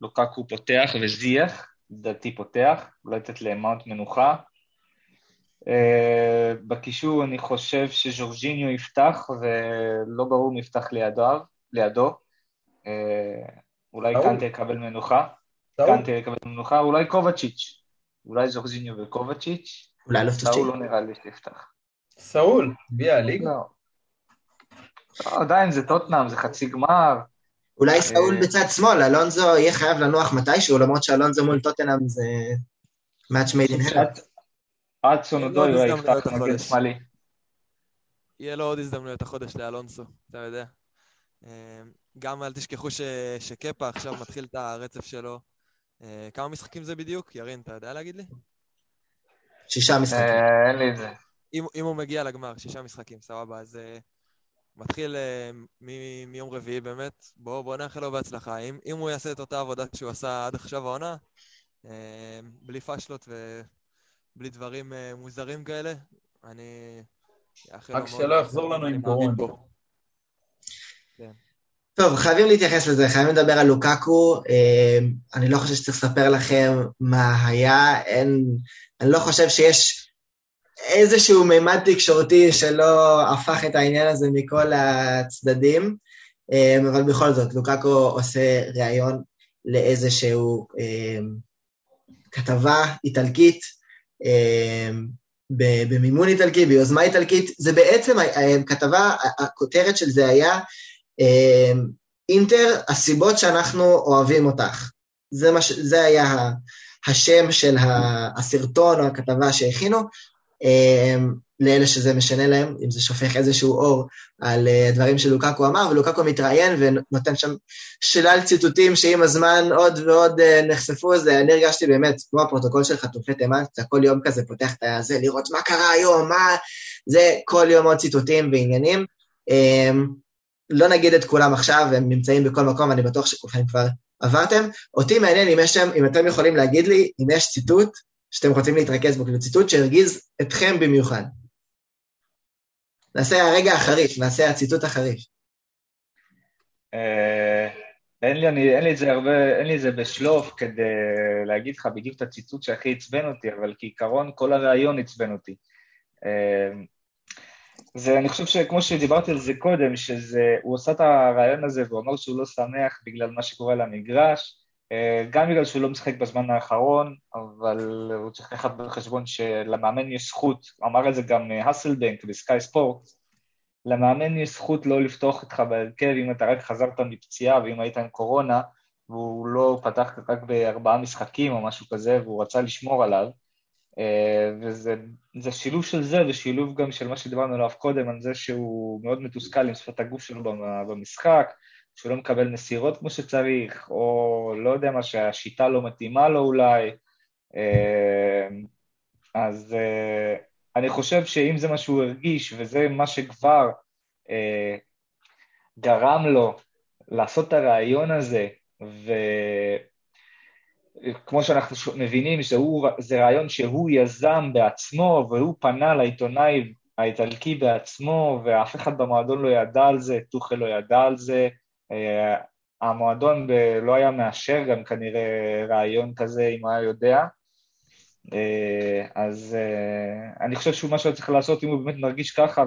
לוקקו פותח וזייח, לדעתי פותח, אולי לתת למאונט מנוחה. Uh, בקישור אני חושב שז'ורג'יניו יפתח, ולא ברור אם יפתח לידו. לידו. Uh, אולי קנטה יקבל מנוחה. קנטה יקבל מנוחה, אולי קובצ'יץ'. אולי ז'ורג'יניו וקובצ'יץ'. אולי לופטוס סאול לא נראה לי שיפתח. סאול, גביע הליגה? לא. לא, עדיין זה טוטנאם, זה חצי גמר. אולי סאול בצד שמאל, אלונזו יהיה חייב לנוח מתישהו, למרות שאלונזו מול טוטנאם זה מאץ' מייד אין הלם. עד סונודוי הוא יפתח מגן שמאלי. יהיה לו עוד הזדמנויות החודש לאלונסו, אתה יודע. אמ, גם אל תשכחו שקפה עכשיו מתחיל את הרצף שלו. אה, כמה משחקים זה בדיוק? ירין, אתה יודע להגיד לי? שישה משחקים. אה, אין לי את זה. אם הוא מגיע לגמר, שישה משחקים, סבבה, אז אה, מתחיל uh, מיום רביעי באמת, בואו בוא נאחל לו בהצלחה. אם, אם הוא יעשה את אותה עבודה שהוא עשה עד עכשיו העונה, uh, בלי פאשלות ובלי דברים uh, מוזרים כאלה, אני אאחל לו... רק שלא יחזור לנו עם קורונה. כן. טוב, חייבים להתייחס לזה, חייבים לדבר על לוקקו. אני לא חושב שצריך לספר לכם מה היה, אין, אני לא חושב שיש איזשהו מימד תקשורתי שלא הפך את העניין הזה מכל הצדדים, אמ, אבל בכל זאת, לוקקו עושה ראיון לאיזשהו אמ, כתבה איטלקית, אמ, במימון איטלקי, ביוזמה איטלקית, זה בעצם כתבה, הכותרת של זה היה אינטר, הסיבות שאנחנו אוהבים אותך. זה, מש, זה היה השם של הסרטון או הכתבה שהכינו, לאלה שזה משנה להם, אם זה שופך איזשהו אור על דברים שלוקקו אמר, ולוקקו מתראיין ונותן שם שלל ציטוטים שעם הזמן עוד ועוד נחשפו, זה אני הרגשתי באמת, כמו הפרוטוקול של חטופי תימן, אתה כל יום כזה פותח את הזה, לראות מה קרה היום, מה... זה כל יום עוד ציטוטים ועניינים. לא נגיד את כולם עכשיו, הם נמצאים בכל מקום, אני בטוח שכולכם כבר עברתם. אותי מעניין אם יש שם, אם אתם יכולים להגיד לי, אם יש ציטוט שאתם רוצים להתרכז בו, כאילו ציטוט שהרגיז אתכם במיוחד. נעשה הרגע החריף, נעשה הציטוט החריף. אין לי, אין לי את זה הרבה, אין לי את זה בשלוף כדי להגיד לך בדיוק את הציטוט שהכי עצבן אותי, אבל כעיקרון כל הרעיון עצבן אותי. זה, אני חושב שכמו שדיברתי על זה קודם, שהוא עושה את הרעיון הזה והוא אמר שהוא לא שמח בגלל מה שקורה למגרש, גם בגלל שהוא לא משחק בזמן האחרון, אבל הוא צריך לקחת בחשבון שלמאמן יש זכות, אמר את זה גם האסלבנק בסקאי ספורט, למאמן יש זכות לא לפתוח אותך בהרכב אם אתה רק חזרת מפציעה ואם היית עם קורונה, והוא לא פתח רק בארבעה משחקים או משהו כזה, והוא רצה לשמור עליו. וזה שילוב של זה ושילוב גם של מה שדיברנו עליו קודם, על זה שהוא מאוד מתוסכל עם שפת הגוף שלו במשחק, שהוא לא מקבל מסירות כמו שצריך, או לא יודע מה, שהשיטה לא מתאימה לו אולי. אז אני חושב שאם זה מה שהוא הרגיש, וזה מה שכבר גרם לו לעשות את הרעיון הזה, ו... כמו שאנחנו מבינים, שהוא, זה רעיון שהוא יזם בעצמו, והוא פנה לעיתונאי האיטלקי בעצמו, ואף אחד במועדון לא ידע על זה, טוחל לא ידע על זה, המועדון לא היה מאשר גם כנראה רעיון כזה אם הוא היה יודע. אז אני חושב שהוא מה שהוא צריך לעשות, אם הוא באמת מרגיש ככה,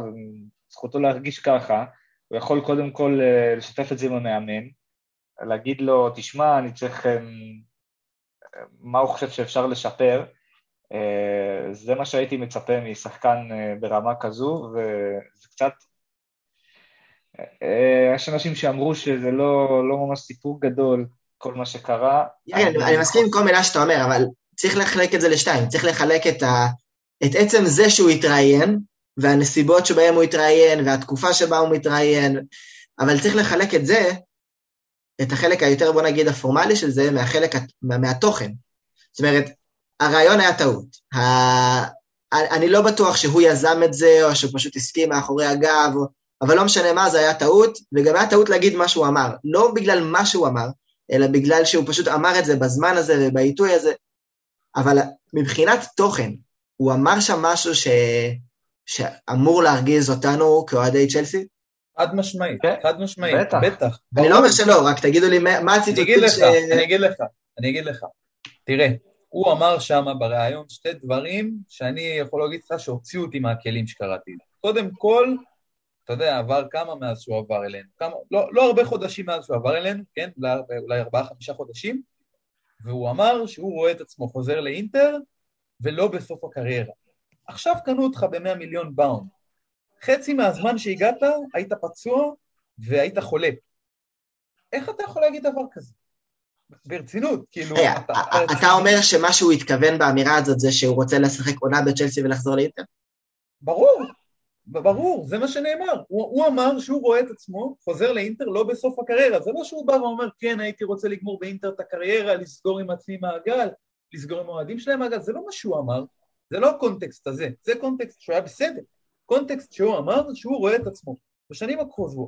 וזכותו להרגיש ככה, הוא יכול קודם כל לשתף את זה עם המאמן, להגיד לו, תשמע, אני צריך מה הוא חושב שאפשר לשפר. זה מה שהייתי מצפה משחקן ברמה כזו, וזה קצת... יש אנשים שאמרו שזה לא, לא ממש סיפור גדול, כל מה שקרה. כן, אני מסכים עם כל מילה שאתה אומר, אבל צריך לחלק את זה לשתיים. צריך לחלק את, ה... את עצם זה שהוא התראיין, והנסיבות שבהם הוא התראיין, והתקופה שבה הוא מתראיין, אבל צריך לחלק את זה את החלק היותר, בוא נגיד, הפורמלי של זה, מהחלק, מה, מהתוכן. זאת אומרת, הרעיון היה טעות. ה... אני לא בטוח שהוא יזם את זה, או שהוא פשוט הסכים מאחורי הגב, או... אבל לא משנה מה, זה היה טעות, וגם היה טעות להגיד מה שהוא אמר. לא בגלל מה שהוא אמר, אלא בגלל שהוא פשוט אמר את זה בזמן הזה ובעיתוי הזה. אבל מבחינת תוכן, הוא אמר שם משהו ש... שאמור להרגיז אותנו כאוהדי צ'לסי? חד משמעית, כן. חד משמעית, בטח. בטח. אני לא אומר שלא, רק תגידו לי מה הציטוטים ש... אני אגיד לך, אני אגיד לך. תראה, הוא אמר שם בריאיון שתי דברים שאני יכול להגיד לך שהוציאו אותי מהכלים שקראתי. קודם כל, אתה יודע, עבר כמה מאז שהוא עבר אלינו? כמה, לא, לא הרבה חודשים מאז שהוא עבר אלינו, כן? אולי ארבעה-חמישה חודשים, והוא אמר שהוא רואה את עצמו חוזר לאינטר ולא בסוף הקריירה. עכשיו קנו אותך ב-100 מיליון באונד. חצי מהזמן שהגעת היית פצוע והיית חולה. איך אתה יכול להגיד דבר כזה? ברצינות, כאילו... אתה אומר שמה שהוא התכוון באמירה הזאת זה שהוא רוצה לשחק עונה בצ'לסי ולחזור לאינטר? ברור, ברור, זה מה שנאמר. הוא אמר שהוא רואה את עצמו חוזר לאינטר לא בסוף הקריירה. זה לא שהוא בא ואומר, כן, הייתי רוצה לגמור באינטר את הקריירה, לסגור עם עצמי מעגל, לסגור עם האוהדים שלהם מעגל, זה לא מה שהוא אמר. זה לא הקונטקסט הזה, זה קונטקסט שהוא היה בסדר. קונטקסט שהוא אמר שהוא רואה את עצמו. בשנים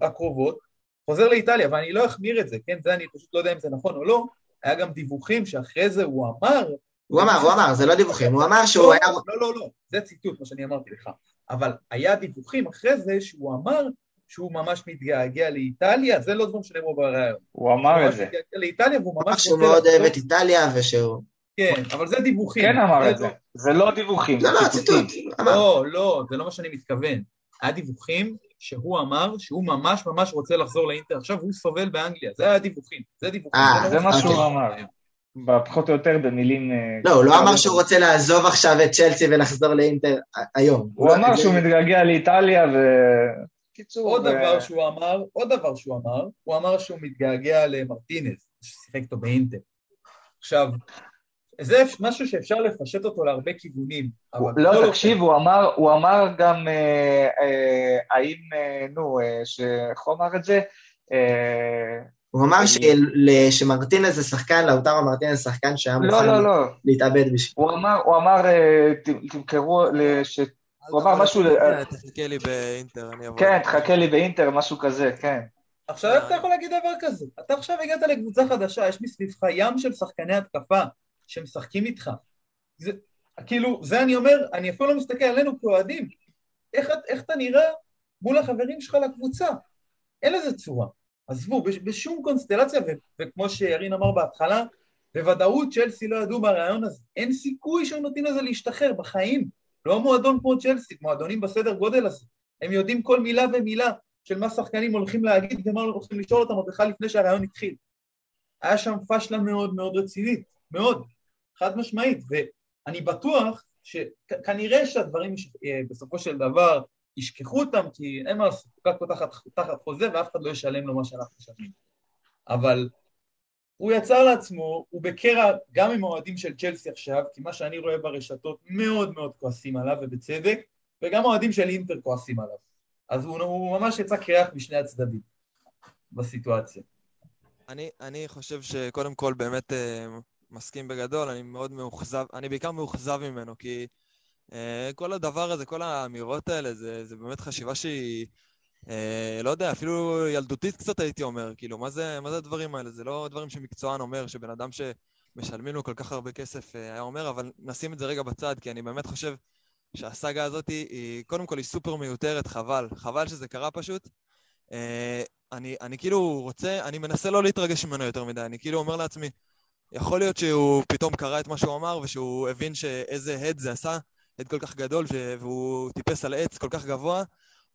הקרובות חוזר לאיטליה, ואני לא אחמיר את זה, כן? זה אני פשוט לא יודע אם זה נכון או לא, היה גם דיווחים שאחרי זה הוא אמר... הוא אמר, הוא אמר, זה לא דיווחים, הוא אמר שהוא היה... לא, לא, לא, זה ציטוט, מה שאני אמרתי לך. אבל היה דיווחים אחרי זה שהוא אמר שהוא ממש מתגעגע לאיטליה, זה לא דברים שנאמרו בריאיון. הוא אמר את זה. הוא מתגעגע לאיטליה והוא ממש... שהוא מאוד אוהב את איטליה ושהוא... כן, אבל זה דיווחים. כן אמר את זה. זה לא דיווחים, זה לא ציטוט. לא, לא, זה לא מה שאני מתכוון. היה דיווחים שהוא אמר שהוא ממש ממש רוצה לחזור לאינטר עכשיו, הוא סובל באנגליה, זה היה דיווחים. זה דיווחים. אה, זה מה שהוא אמר. פחות או יותר במילים... לא, הוא לא אמר שהוא רוצה לעזוב עכשיו את צ'לסי ולחזור לאינטר היום. הוא אמר שהוא מתגעגע לאיטליה ו... קיצור... עוד דבר שהוא אמר, עוד דבר שהוא אמר, הוא אמר שהוא מתגעגע למרטינז, ששיחק איתו באינטר. עכשיו, זה משהו שאפשר לפשט אותו להרבה כיוונים. לא, תקשיב, הוא אמר, הוא אמר גם, אה, אה, האם, אה, נו, איך הוא אמר את זה? הוא אמר שמרטינס זה שחקן, לאוטרו מרטינס זה שחקן שהיה לא, מוכן לא, לא. להתאבד בשביל. הוא אמר, תמכרו, הוא אמר משהו... תחכה לי באינטר, אני אבוא. כן, תחכה לי באינטר, משהו כזה, כן. עכשיו איך אתה יכול להגיד דבר כזה? אתה עכשיו הגעת לקבוצה חדשה, יש מסביבך ים של שחקני התקפה שמשחקים איתך. זה, כאילו, זה אני אומר, אני אפילו לא מסתכל עלינו כאוהדים. איך, איך אתה נראה מול החברים שלך לקבוצה? אין לזה צורה. עזבו, בשום קונסטלציה, וכמו שירין אמר בהתחלה, בוודאות צ'לסי לא ידעו מהרעיון הזה. אין סיכוי שהם נותנים לזה להשתחרר בחיים. לא מועדון כמו צ'לסי, מועדונים בסדר גודל הזה. הם יודעים כל מילה ומילה של מה שחקנים הולכים להגיד ומה הולכים לשאול אותם עוד בכלל לפני שהרעיון התחיל. היה שם פשלה מאוד מאוד רצינית, מאוד, חד משמעית, ואני בטוח שכנראה שהדברים אה, בסופו של דבר ישכחו אותם, כי אין מה לעשות, הוא תחת, תחת חוזה ואף אחד לא ישלם לו מה שאנחנו משלמים. אבל הוא יצר לעצמו, הוא בקרע גם עם האוהדים של צ'לסי עכשיו, כי מה שאני רואה ברשתות מאוד מאוד כועסים עליו, ובצדק, וגם האוהדים של אינטר כועסים עליו. אז הוא, הוא ממש יצא קריח משני הצדדים בסיטואציה. אני, אני חושב שקודם כל באמת uh, מסכים בגדול, אני מאוד מאוכזב, אני בעיקר מאוכזב ממנו, כי כל הדבר הזה, כל האמירות האלה, זה, זה באמת חשיבה שהיא, uh, לא יודע, אפילו ילדותית קצת הייתי אומר, כאילו, מה זה, מה זה הדברים האלה? זה לא דברים שמקצוען אומר, שבן אדם שמשלמים לו כל כך הרבה כסף uh, היה אומר, אבל נשים את זה רגע בצד, כי אני באמת חושב שהסאגה הזאת היא, קודם כל היא סופר מיותרת, חבל. חבל שזה קרה פשוט. אה, אני, אני כאילו רוצה, אני מנסה לא להתרגש ממנו יותר מדי, אני כאילו אומר לעצמי, יכול להיות שהוא פתאום קרא את מה שהוא אמר ושהוא הבין שאיזה הד זה עשה, הד כל כך גדול והוא טיפס על עץ כל כך גבוה.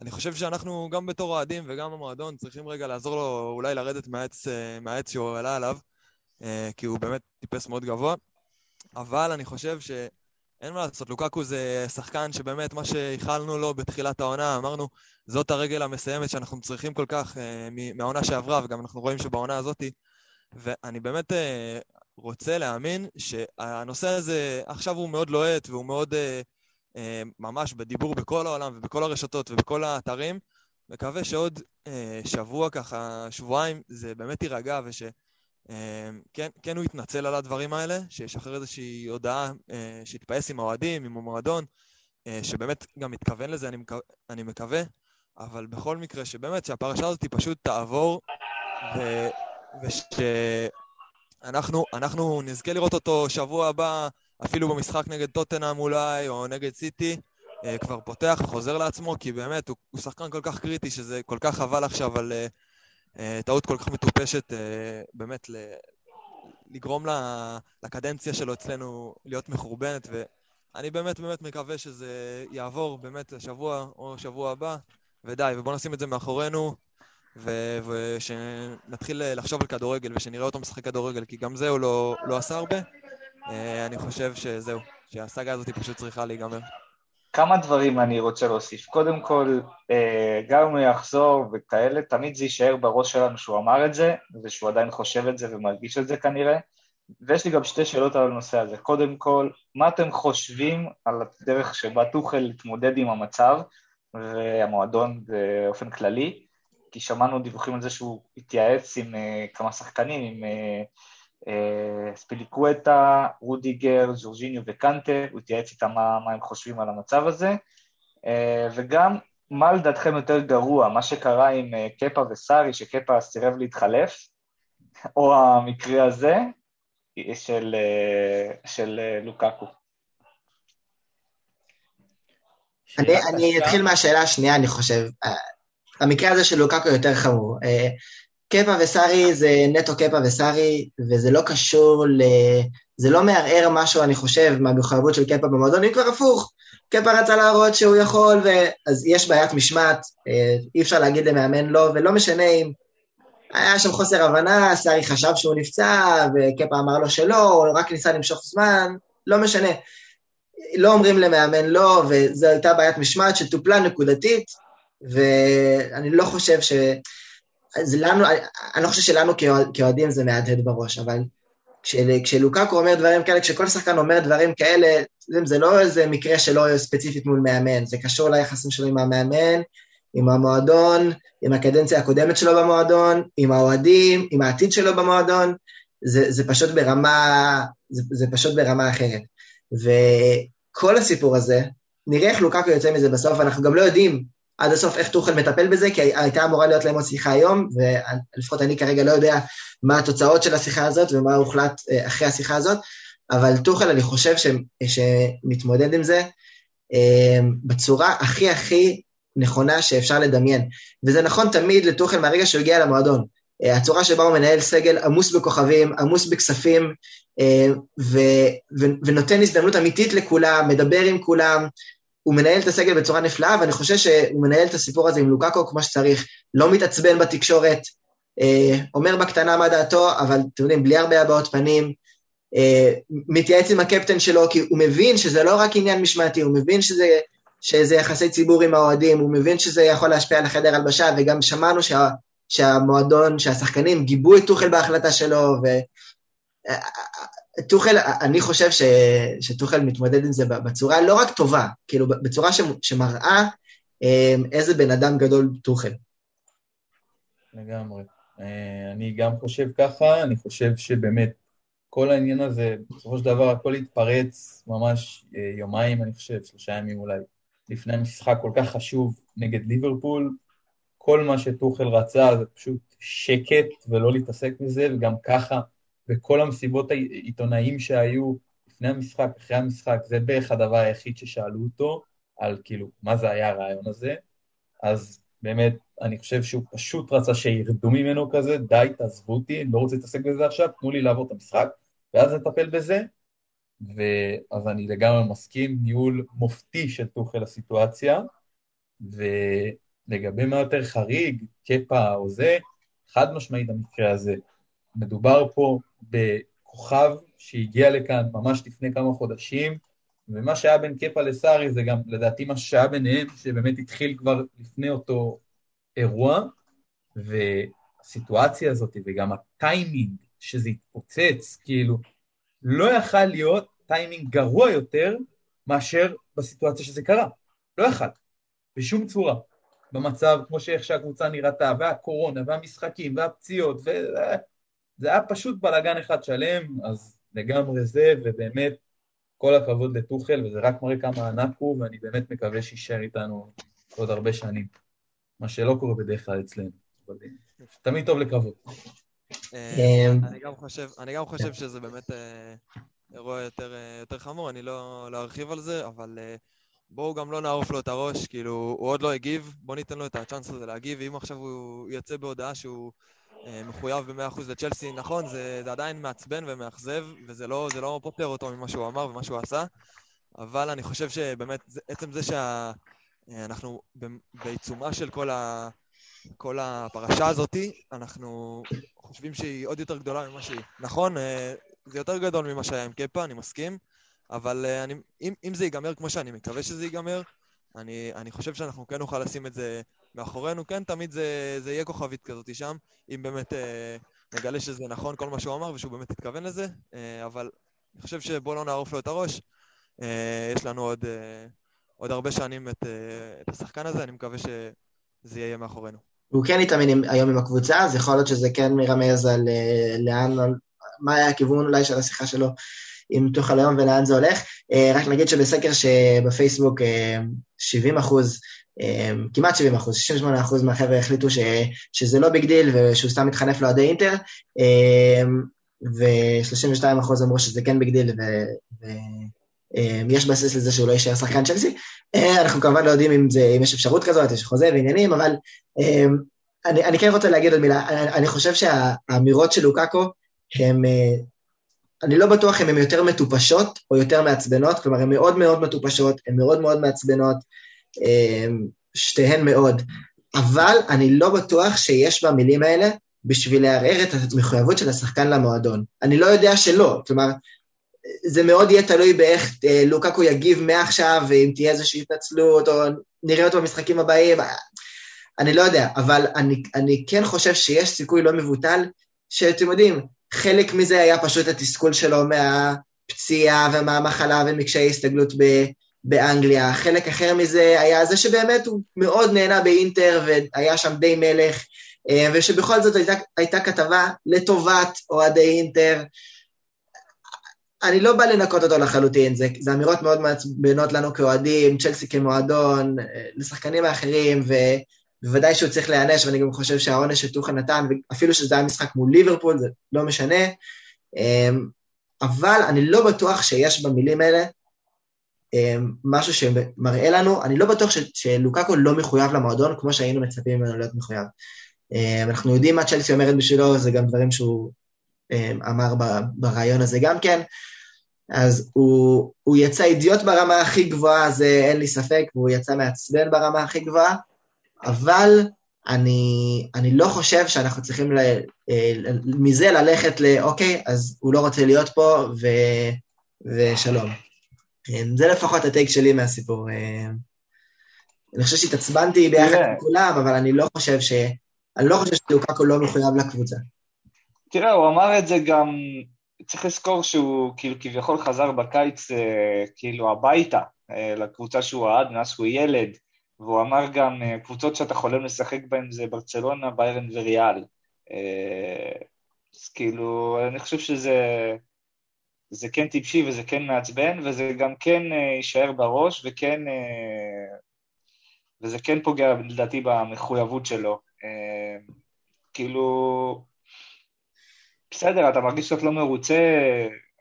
אני חושב שאנחנו גם בתור אוהדים וגם המועדון צריכים רגע לעזור לו אולי לרדת מהעץ, אה, מהעץ שהוא עלה עליו, אה, כי הוא באמת טיפס מאוד גבוה. אבל אני חושב ש... אין מה לעשות, לוקקו זה שחקן שבאמת מה שייחלנו לו בתחילת העונה, אמרנו, זאת הרגל המסיימת שאנחנו צריכים כל כך אה, מהעונה שעברה, וגם אנחנו רואים שבעונה הזאת, ואני באמת רוצה להאמין שהנושא הזה עכשיו הוא מאוד לוהט והוא מאוד אה, אה, ממש בדיבור בכל העולם ובכל הרשתות ובכל האתרים. מקווה שעוד אה, שבוע ככה, שבועיים, זה באמת יירגע וש... אמ, כן, כן הוא יתנצל על הדברים האלה, שישחרר איזושהי הודעה אה, שיתפעס עם האוהדים, עם המועדון, אה, שבאמת גם מתכוון לזה, אני, מקו, אני מקווה, אבל בכל מקרה, שבאמת שהפרשה הזאת פשוט תעבור, ו, ושאנחנו אנחנו נזכה לראות אותו שבוע הבא, אפילו במשחק נגד טוטנאם אולי, או נגד סיטי, אה, כבר פותח, חוזר לעצמו, כי באמת הוא, הוא שחקן כל כך קריטי, שזה כל כך חבל עכשיו על... אה, טעות כל כך מטופשת, אה, באמת לגרום לקדנציה שלו אצלנו להיות מחורבנת, ואני באמת באמת מקווה שזה יעבור באמת השבוע או שבוע הבא, ודי, ובואו נשים את זה מאחורינו, ושנתחיל לחשוב על כדורגל ושנראה אותו משחק כדורגל, כי גם זה הוא לא, לא עשה הרבה. אה, אני חושב שזהו, שהסאגה הזאת פשוט צריכה להיגמר. כמה דברים אני רוצה להוסיף. קודם כל, אה, גם אם הוא יחזור וכאלה, תמיד זה יישאר בראש שלנו שהוא אמר את זה, ושהוא עדיין חושב את זה ומרגיש את זה כנראה. ויש לי גם שתי שאלות על הנושא הזה. קודם כל, מה אתם חושבים על הדרך שבה תוכל להתמודד עם המצב, והמועדון באופן כללי? כי שמענו דיווחים על זה שהוא התייעץ עם uh, כמה שחקנים, עם uh, אה, ספיליקווטה, רודיגר, ז'ורג'יניו וקנטה, הוא התייעץ איתם מה, מה הם חושבים על המצב הזה, אה, וגם מה לדעתכם יותר גרוע, מה שקרה עם אה, קפה וסארי, שקפה סירב להתחלף, או המקרה הזה של, של לוקקו? אני, אני אתחיל מהשאלה השנייה, אני חושב. המקרה הזה של לוקקו יותר חמור. קפה וסארי זה נטו קפה וסארי, וזה לא קשור ל... זה לא מערער משהו, אני חושב, מהמחויבות של קפה במועדון, אם כבר הפוך. קפה רצה להראות שהוא יכול, ו... אז יש בעיית משמעת, אה, אי אפשר להגיד למאמן לא, ולא משנה אם היה שם חוסר הבנה, סארי חשב שהוא נפצע, וקפה אמר לו שלא, או רק ניסה למשוך זמן, לא משנה. לא אומרים למאמן לא, וזו הייתה בעיית משמעת שטופלה נקודתית, ואני לא חושב ש... אז לנו, אני לא חושב שלנו כאוהדים זה מהדהד בראש, אבל כשלוקקו אומר דברים כאלה, כשכל שחקן אומר דברים כאלה, זה לא איזה מקרה שלא ספציפית מול מאמן, זה קשור ליחסים שלו עם המאמן, עם המועדון, עם הקדנציה הקודמת שלו במועדון, עם האוהדים, עם העתיד שלו במועדון, זה, זה פשוט ברמה, זה, זה פשוט ברמה אחרת. וכל הסיפור הזה, נראה איך לוקקו יוצא מזה בסוף, אנחנו גם לא יודעים עד הסוף איך טוחל מטפל בזה, כי הייתה אמורה להיות להם עוד שיחה היום, ולפחות אני כרגע לא יודע מה התוצאות של השיחה הזאת ומה הוחלט אה, אחרי השיחה הזאת, אבל טוחל, אני חושב ש, שמתמודד עם זה אה, בצורה הכי הכי נכונה שאפשר לדמיין. וזה נכון תמיד לטוחל מהרגע שהוא הגיע למועדון. אה, הצורה שבה הוא מנהל סגל עמוס בכוכבים, עמוס בכספים, ו, ו, ונותן הזדמנות אמיתית לכולם, מדבר עם כולם, הוא מנהל את הסגל בצורה נפלאה, ואני חושב שהוא מנהל את הסיפור הזה עם לוקאקו כמו שצריך, לא מתעצבן בתקשורת, אה, אומר בקטנה מה דעתו, אבל אתם יודעים, בלי הרבה הבעות פנים, אה, מתייעץ עם הקפטן שלו, כי הוא מבין שזה לא רק עניין משמעתי, הוא מבין שזה, שזה יחסי ציבור עם האוהדים, הוא מבין שזה יכול להשפיע על החדר הלבשה, וגם שמענו שה, שהמועדון, שהשחקנים גיבו את טוחל בהחלטה שלו, ו... טוחל, אני חושב ש, שטוחל מתמודד עם זה בצורה לא רק טובה, כאילו בצורה ש, שמראה אה, איזה בן אדם גדול טוחל. לגמרי. אה, אני גם חושב ככה, אני חושב שבאמת כל העניין הזה, בסופו של דבר הכל התפרץ ממש אה, יומיים, אני חושב, שלושה ימים אולי, לפני משחק כל כך חשוב נגד ליברפול. כל מה שטוחל רצה זה פשוט שקט ולא להתעסק בזה, וגם ככה וכל המסיבות העיתונאים שהיו לפני המשחק, אחרי המשחק, זה בערך הדבר היחיד ששאלו אותו, על כאילו, מה זה היה הרעיון הזה. אז באמת, אני חושב שהוא פשוט רצה שירדו ממנו כזה, די, תעזבו אותי, אני לא רוצה להתעסק בזה עכשיו, תנו לי לעבור את המשחק, ואז נטפל בזה. ואז אני לגמרי מסכים, ניהול מופתי של תוכל הסיטואציה, ולגבי מה יותר חריג, קפה או זה, חד משמעית המקרה הזה. מדובר פה בכוכב שהגיע לכאן ממש לפני כמה חודשים, ומה שהיה בין קפה לסארי זה גם לדעתי מה שהיה ביניהם, שבאמת התחיל כבר לפני אותו אירוע, והסיטואציה הזאת וגם הטיימינג שזה התפוצץ, כאילו, לא יכל להיות טיימינג גרוע יותר מאשר בסיטואציה שזה קרה. לא יכל, בשום צורה. במצב כמו שאיך שהקבוצה נראתה, והקורונה, והמשחקים, והפציעות, ו... זה היה פשוט בלאגן אחד שלם, אז לגמרי זה, ובאמת כל הכבוד לטוחל, וזה רק מראה כמה ענק הוא, ואני באמת מקווה שיישאר איתנו עוד הרבה שנים. מה שלא קורה בדרך כלל אצלנו, תמיד טוב לקוות. אה, אני גם חושב שזה באמת אה, אירוע אה, יותר חמור, אני לא, לא ארחיב על זה, אבל בואו גם לא נערוף לו את הראש, כאילו, הוא עוד לא הגיב, בואו ניתן לו את הצ'אנס הזה להגיב, ואם עכשיו הוא יוצא בהודעה שהוא אה, מחויב ב-100% לצ'לסי, נכון, זה, זה עדיין מעצבן ומאכזב, וזה לא, לא פותר אותו ממה שהוא אמר ומה שהוא עשה, אבל אני חושב שבאמת, זה, עצם זה שאנחנו אה, בעיצומה של כל, ה, כל הפרשה הזאתי, אנחנו חושבים שהיא עוד יותר גדולה ממה שהיא. נכון, אה, זה יותר גדול ממה שהיה עם קפה, אני מסכים, אבל אני, אם, אם זה ייגמר כמו שאני מקווה שזה ייגמר, אני, אני חושב שאנחנו כן נוכל לשים את זה מאחורינו, כן, תמיד זה, זה יהיה כוכבית כזאת שם, אם באמת אה, נגלה שזה נכון כל מה שהוא אמר ושהוא באמת התכוון לזה, אה, אבל אני חושב שבואו לא נערוף לו את הראש. אה, יש לנו עוד, אה, עוד הרבה שנים את, אה, את השחקן הזה, אני מקווה שזה יהיה מאחורינו. הוא כן התאמן היום עם הקבוצה, אז יכול להיות שזה כן מרמז על אה, לאן, מה היה הכיוון אולי של השיחה שלו עם תוכל היום ולאן זה הולך. אה, רק נגיד שבסקר שבפייסבוק 70 אה, אחוז אמ, כמעט 70 אחוז, 68 אחוז מהחבר'ה החליטו ש, שזה לא ביג דיל ושהוא סתם מתחנף לאוהדי אינטר, אמ, ו-32 אחוז אמרו שזה כן big deal ויש אמ, בסיס לזה שהוא לא יישאר שחקן צ'לסי. אה, אנחנו כמובן לא יודעים אם, זה, אם יש אפשרות כזאת, יש חוזה ועניינים, אבל אני, אני כן רוצה להגיד עוד מילה, אני, אני חושב שהאמירות של לוקאקו הן, אני לא בטוח אם הן יותר מטופשות או יותר מעצבנות, כלומר הן מאוד מאוד מטופשות, הן מאוד מאוד מעצבנות, אמ, שתיהן מאוד, אבל אני לא בטוח שיש במילים האלה בשביל לערער את המחויבות של השחקן למועדון. אני לא יודע שלא, כלומר, זה מאוד יהיה תלוי באיך אה, לוקקו יגיב מעכשיו, ואם תהיה איזושהי התנצלות, או נראה אותו במשחקים הבאים, אני לא יודע, אבל אני, אני כן חושב שיש סיכוי לא מבוטל, שאתם יודעים, חלק מזה היה פשוט התסכול שלו מהפציעה ומהמחלה ומקשיי הסתגלות ב, באנגליה. חלק אחר מזה היה זה שבאמת הוא מאוד נהנה באינטר והיה שם די מלך, אה, ושבכל זאת הייתה, הייתה כתבה לטובת אוהדי אינטר. אני לא בא לנקות אותו לחלוטין, זה, זה אמירות מאוד מעצבנות לנו כאוהדים, צ'לסי כמועדון, אה, לשחקנים האחרים, ובוודאי שהוא צריך להיענש, ואני גם חושב שהעונש שטוחן נתן, אפילו שזה היה משחק מול ליברפול, זה לא משנה. אמ, אבל אני לא בטוח שיש במילים האלה אמ, משהו שמראה לנו, אני לא בטוח שלוקקו לא מחויב למועדון כמו שהיינו מצפים ממנו להיות מחויב. אמ, אנחנו יודעים מה צ'לסי אומרת בשבילו, זה גם דברים שהוא אמר ברעיון הזה גם כן. אז הוא, הוא יצא אידיוט ברמה הכי גבוהה, זה אין לי ספק, והוא יצא מעצבן ברמה הכי גבוהה, אבל אני, אני לא חושב שאנחנו צריכים ל, אה, מזה ללכת לאוקיי, אז הוא לא רוצה להיות פה, ו, ושלום. זה לפחות הטייק שלי מהסיפור. אה, אני חושב שהתעצבנתי ביחד עם כולם, אבל אני לא חושב ש... אני לא חושב שלוקקו לא מחויב לקבוצה. תראה, הוא אמר את זה גם צריך לזכור שהוא כאילו כביכול חזר בקיץ אה, כאילו הביתה, לקבוצה שהוא אהד מאז שהוא ילד, והוא אמר גם, אה, קבוצות שאתה חולם לשחק בהן זה ברצלונה, ביירן וריאל. אה, אז כאילו, אני חושב שזה זה כן טיפשי וזה כן מעצבן, וזה גם כן אה, יישאר בראש, וכן, וזה כן פוגע לדעתי במחויבות שלו. כאילו, בסדר, אתה מרגיש שאתה לא מרוצה,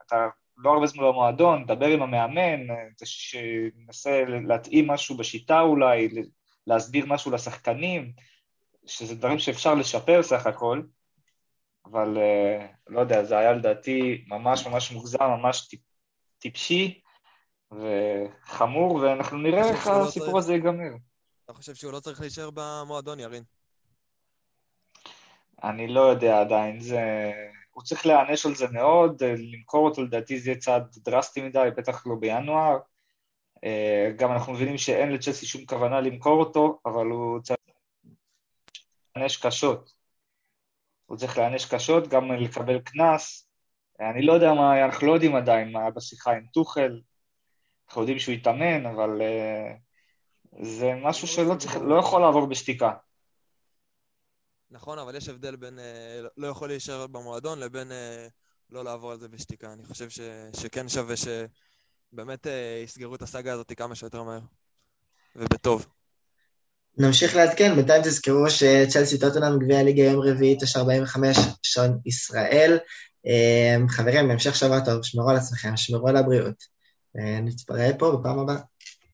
אתה לא הרבה זמן במועדון, דבר עם המאמן, תנסה להתאים משהו בשיטה אולי, להסביר משהו לשחקנים, שזה דברים שאפשר לשפר סך הכל, אבל אה, לא יודע, זה היה לדעתי ממש ממש מוגזם, ממש טיפ, טיפשי וחמור, ואנחנו נראה איך לא הסיפור הזה ייגמר. אתה חושב שהוא לא צריך להישאר במועדון, ירין? אני לא יודע עדיין, זה... הוא צריך להיענש על זה מאוד, אה, למכור אותו לדעתי זה יהיה צעד דרסטי מדי, בטח לא בינואר. אה, גם אנחנו מבינים שאין לצ'לסי שום כוונה למכור אותו, אבל הוא צריך להיענש קשות. הוא צריך להיענש קשות, גם לקבל קנס. אני לא יודע מה, אנחנו לא יודעים עדיין מה היה בשיחה עם טוחל. אנחנו יודעים שהוא התאמן, אבל uh, זה משהו שלא צריך, לא יכול לעבור בשתיקה. נכון, אבל יש הבדל בין אה, לא יכול להישאר במועדון לבין אה, לא לעבור על זה בשתיקה. אני חושב ש, שכן שווה שבאמת אה, יסגרו את הסאגה הזאת כמה שיותר מהר, ובטוב. נמשיך לעדכן, בינתיים תזכרו שצ'לסי טוטנאם גביע הליגה יום רביעי, 945, שעון ישראל. חברים, המשך שבוע טוב, שמרו על עצמכם, שמרו על הבריאות. נתפרע פה בפעם הבאה.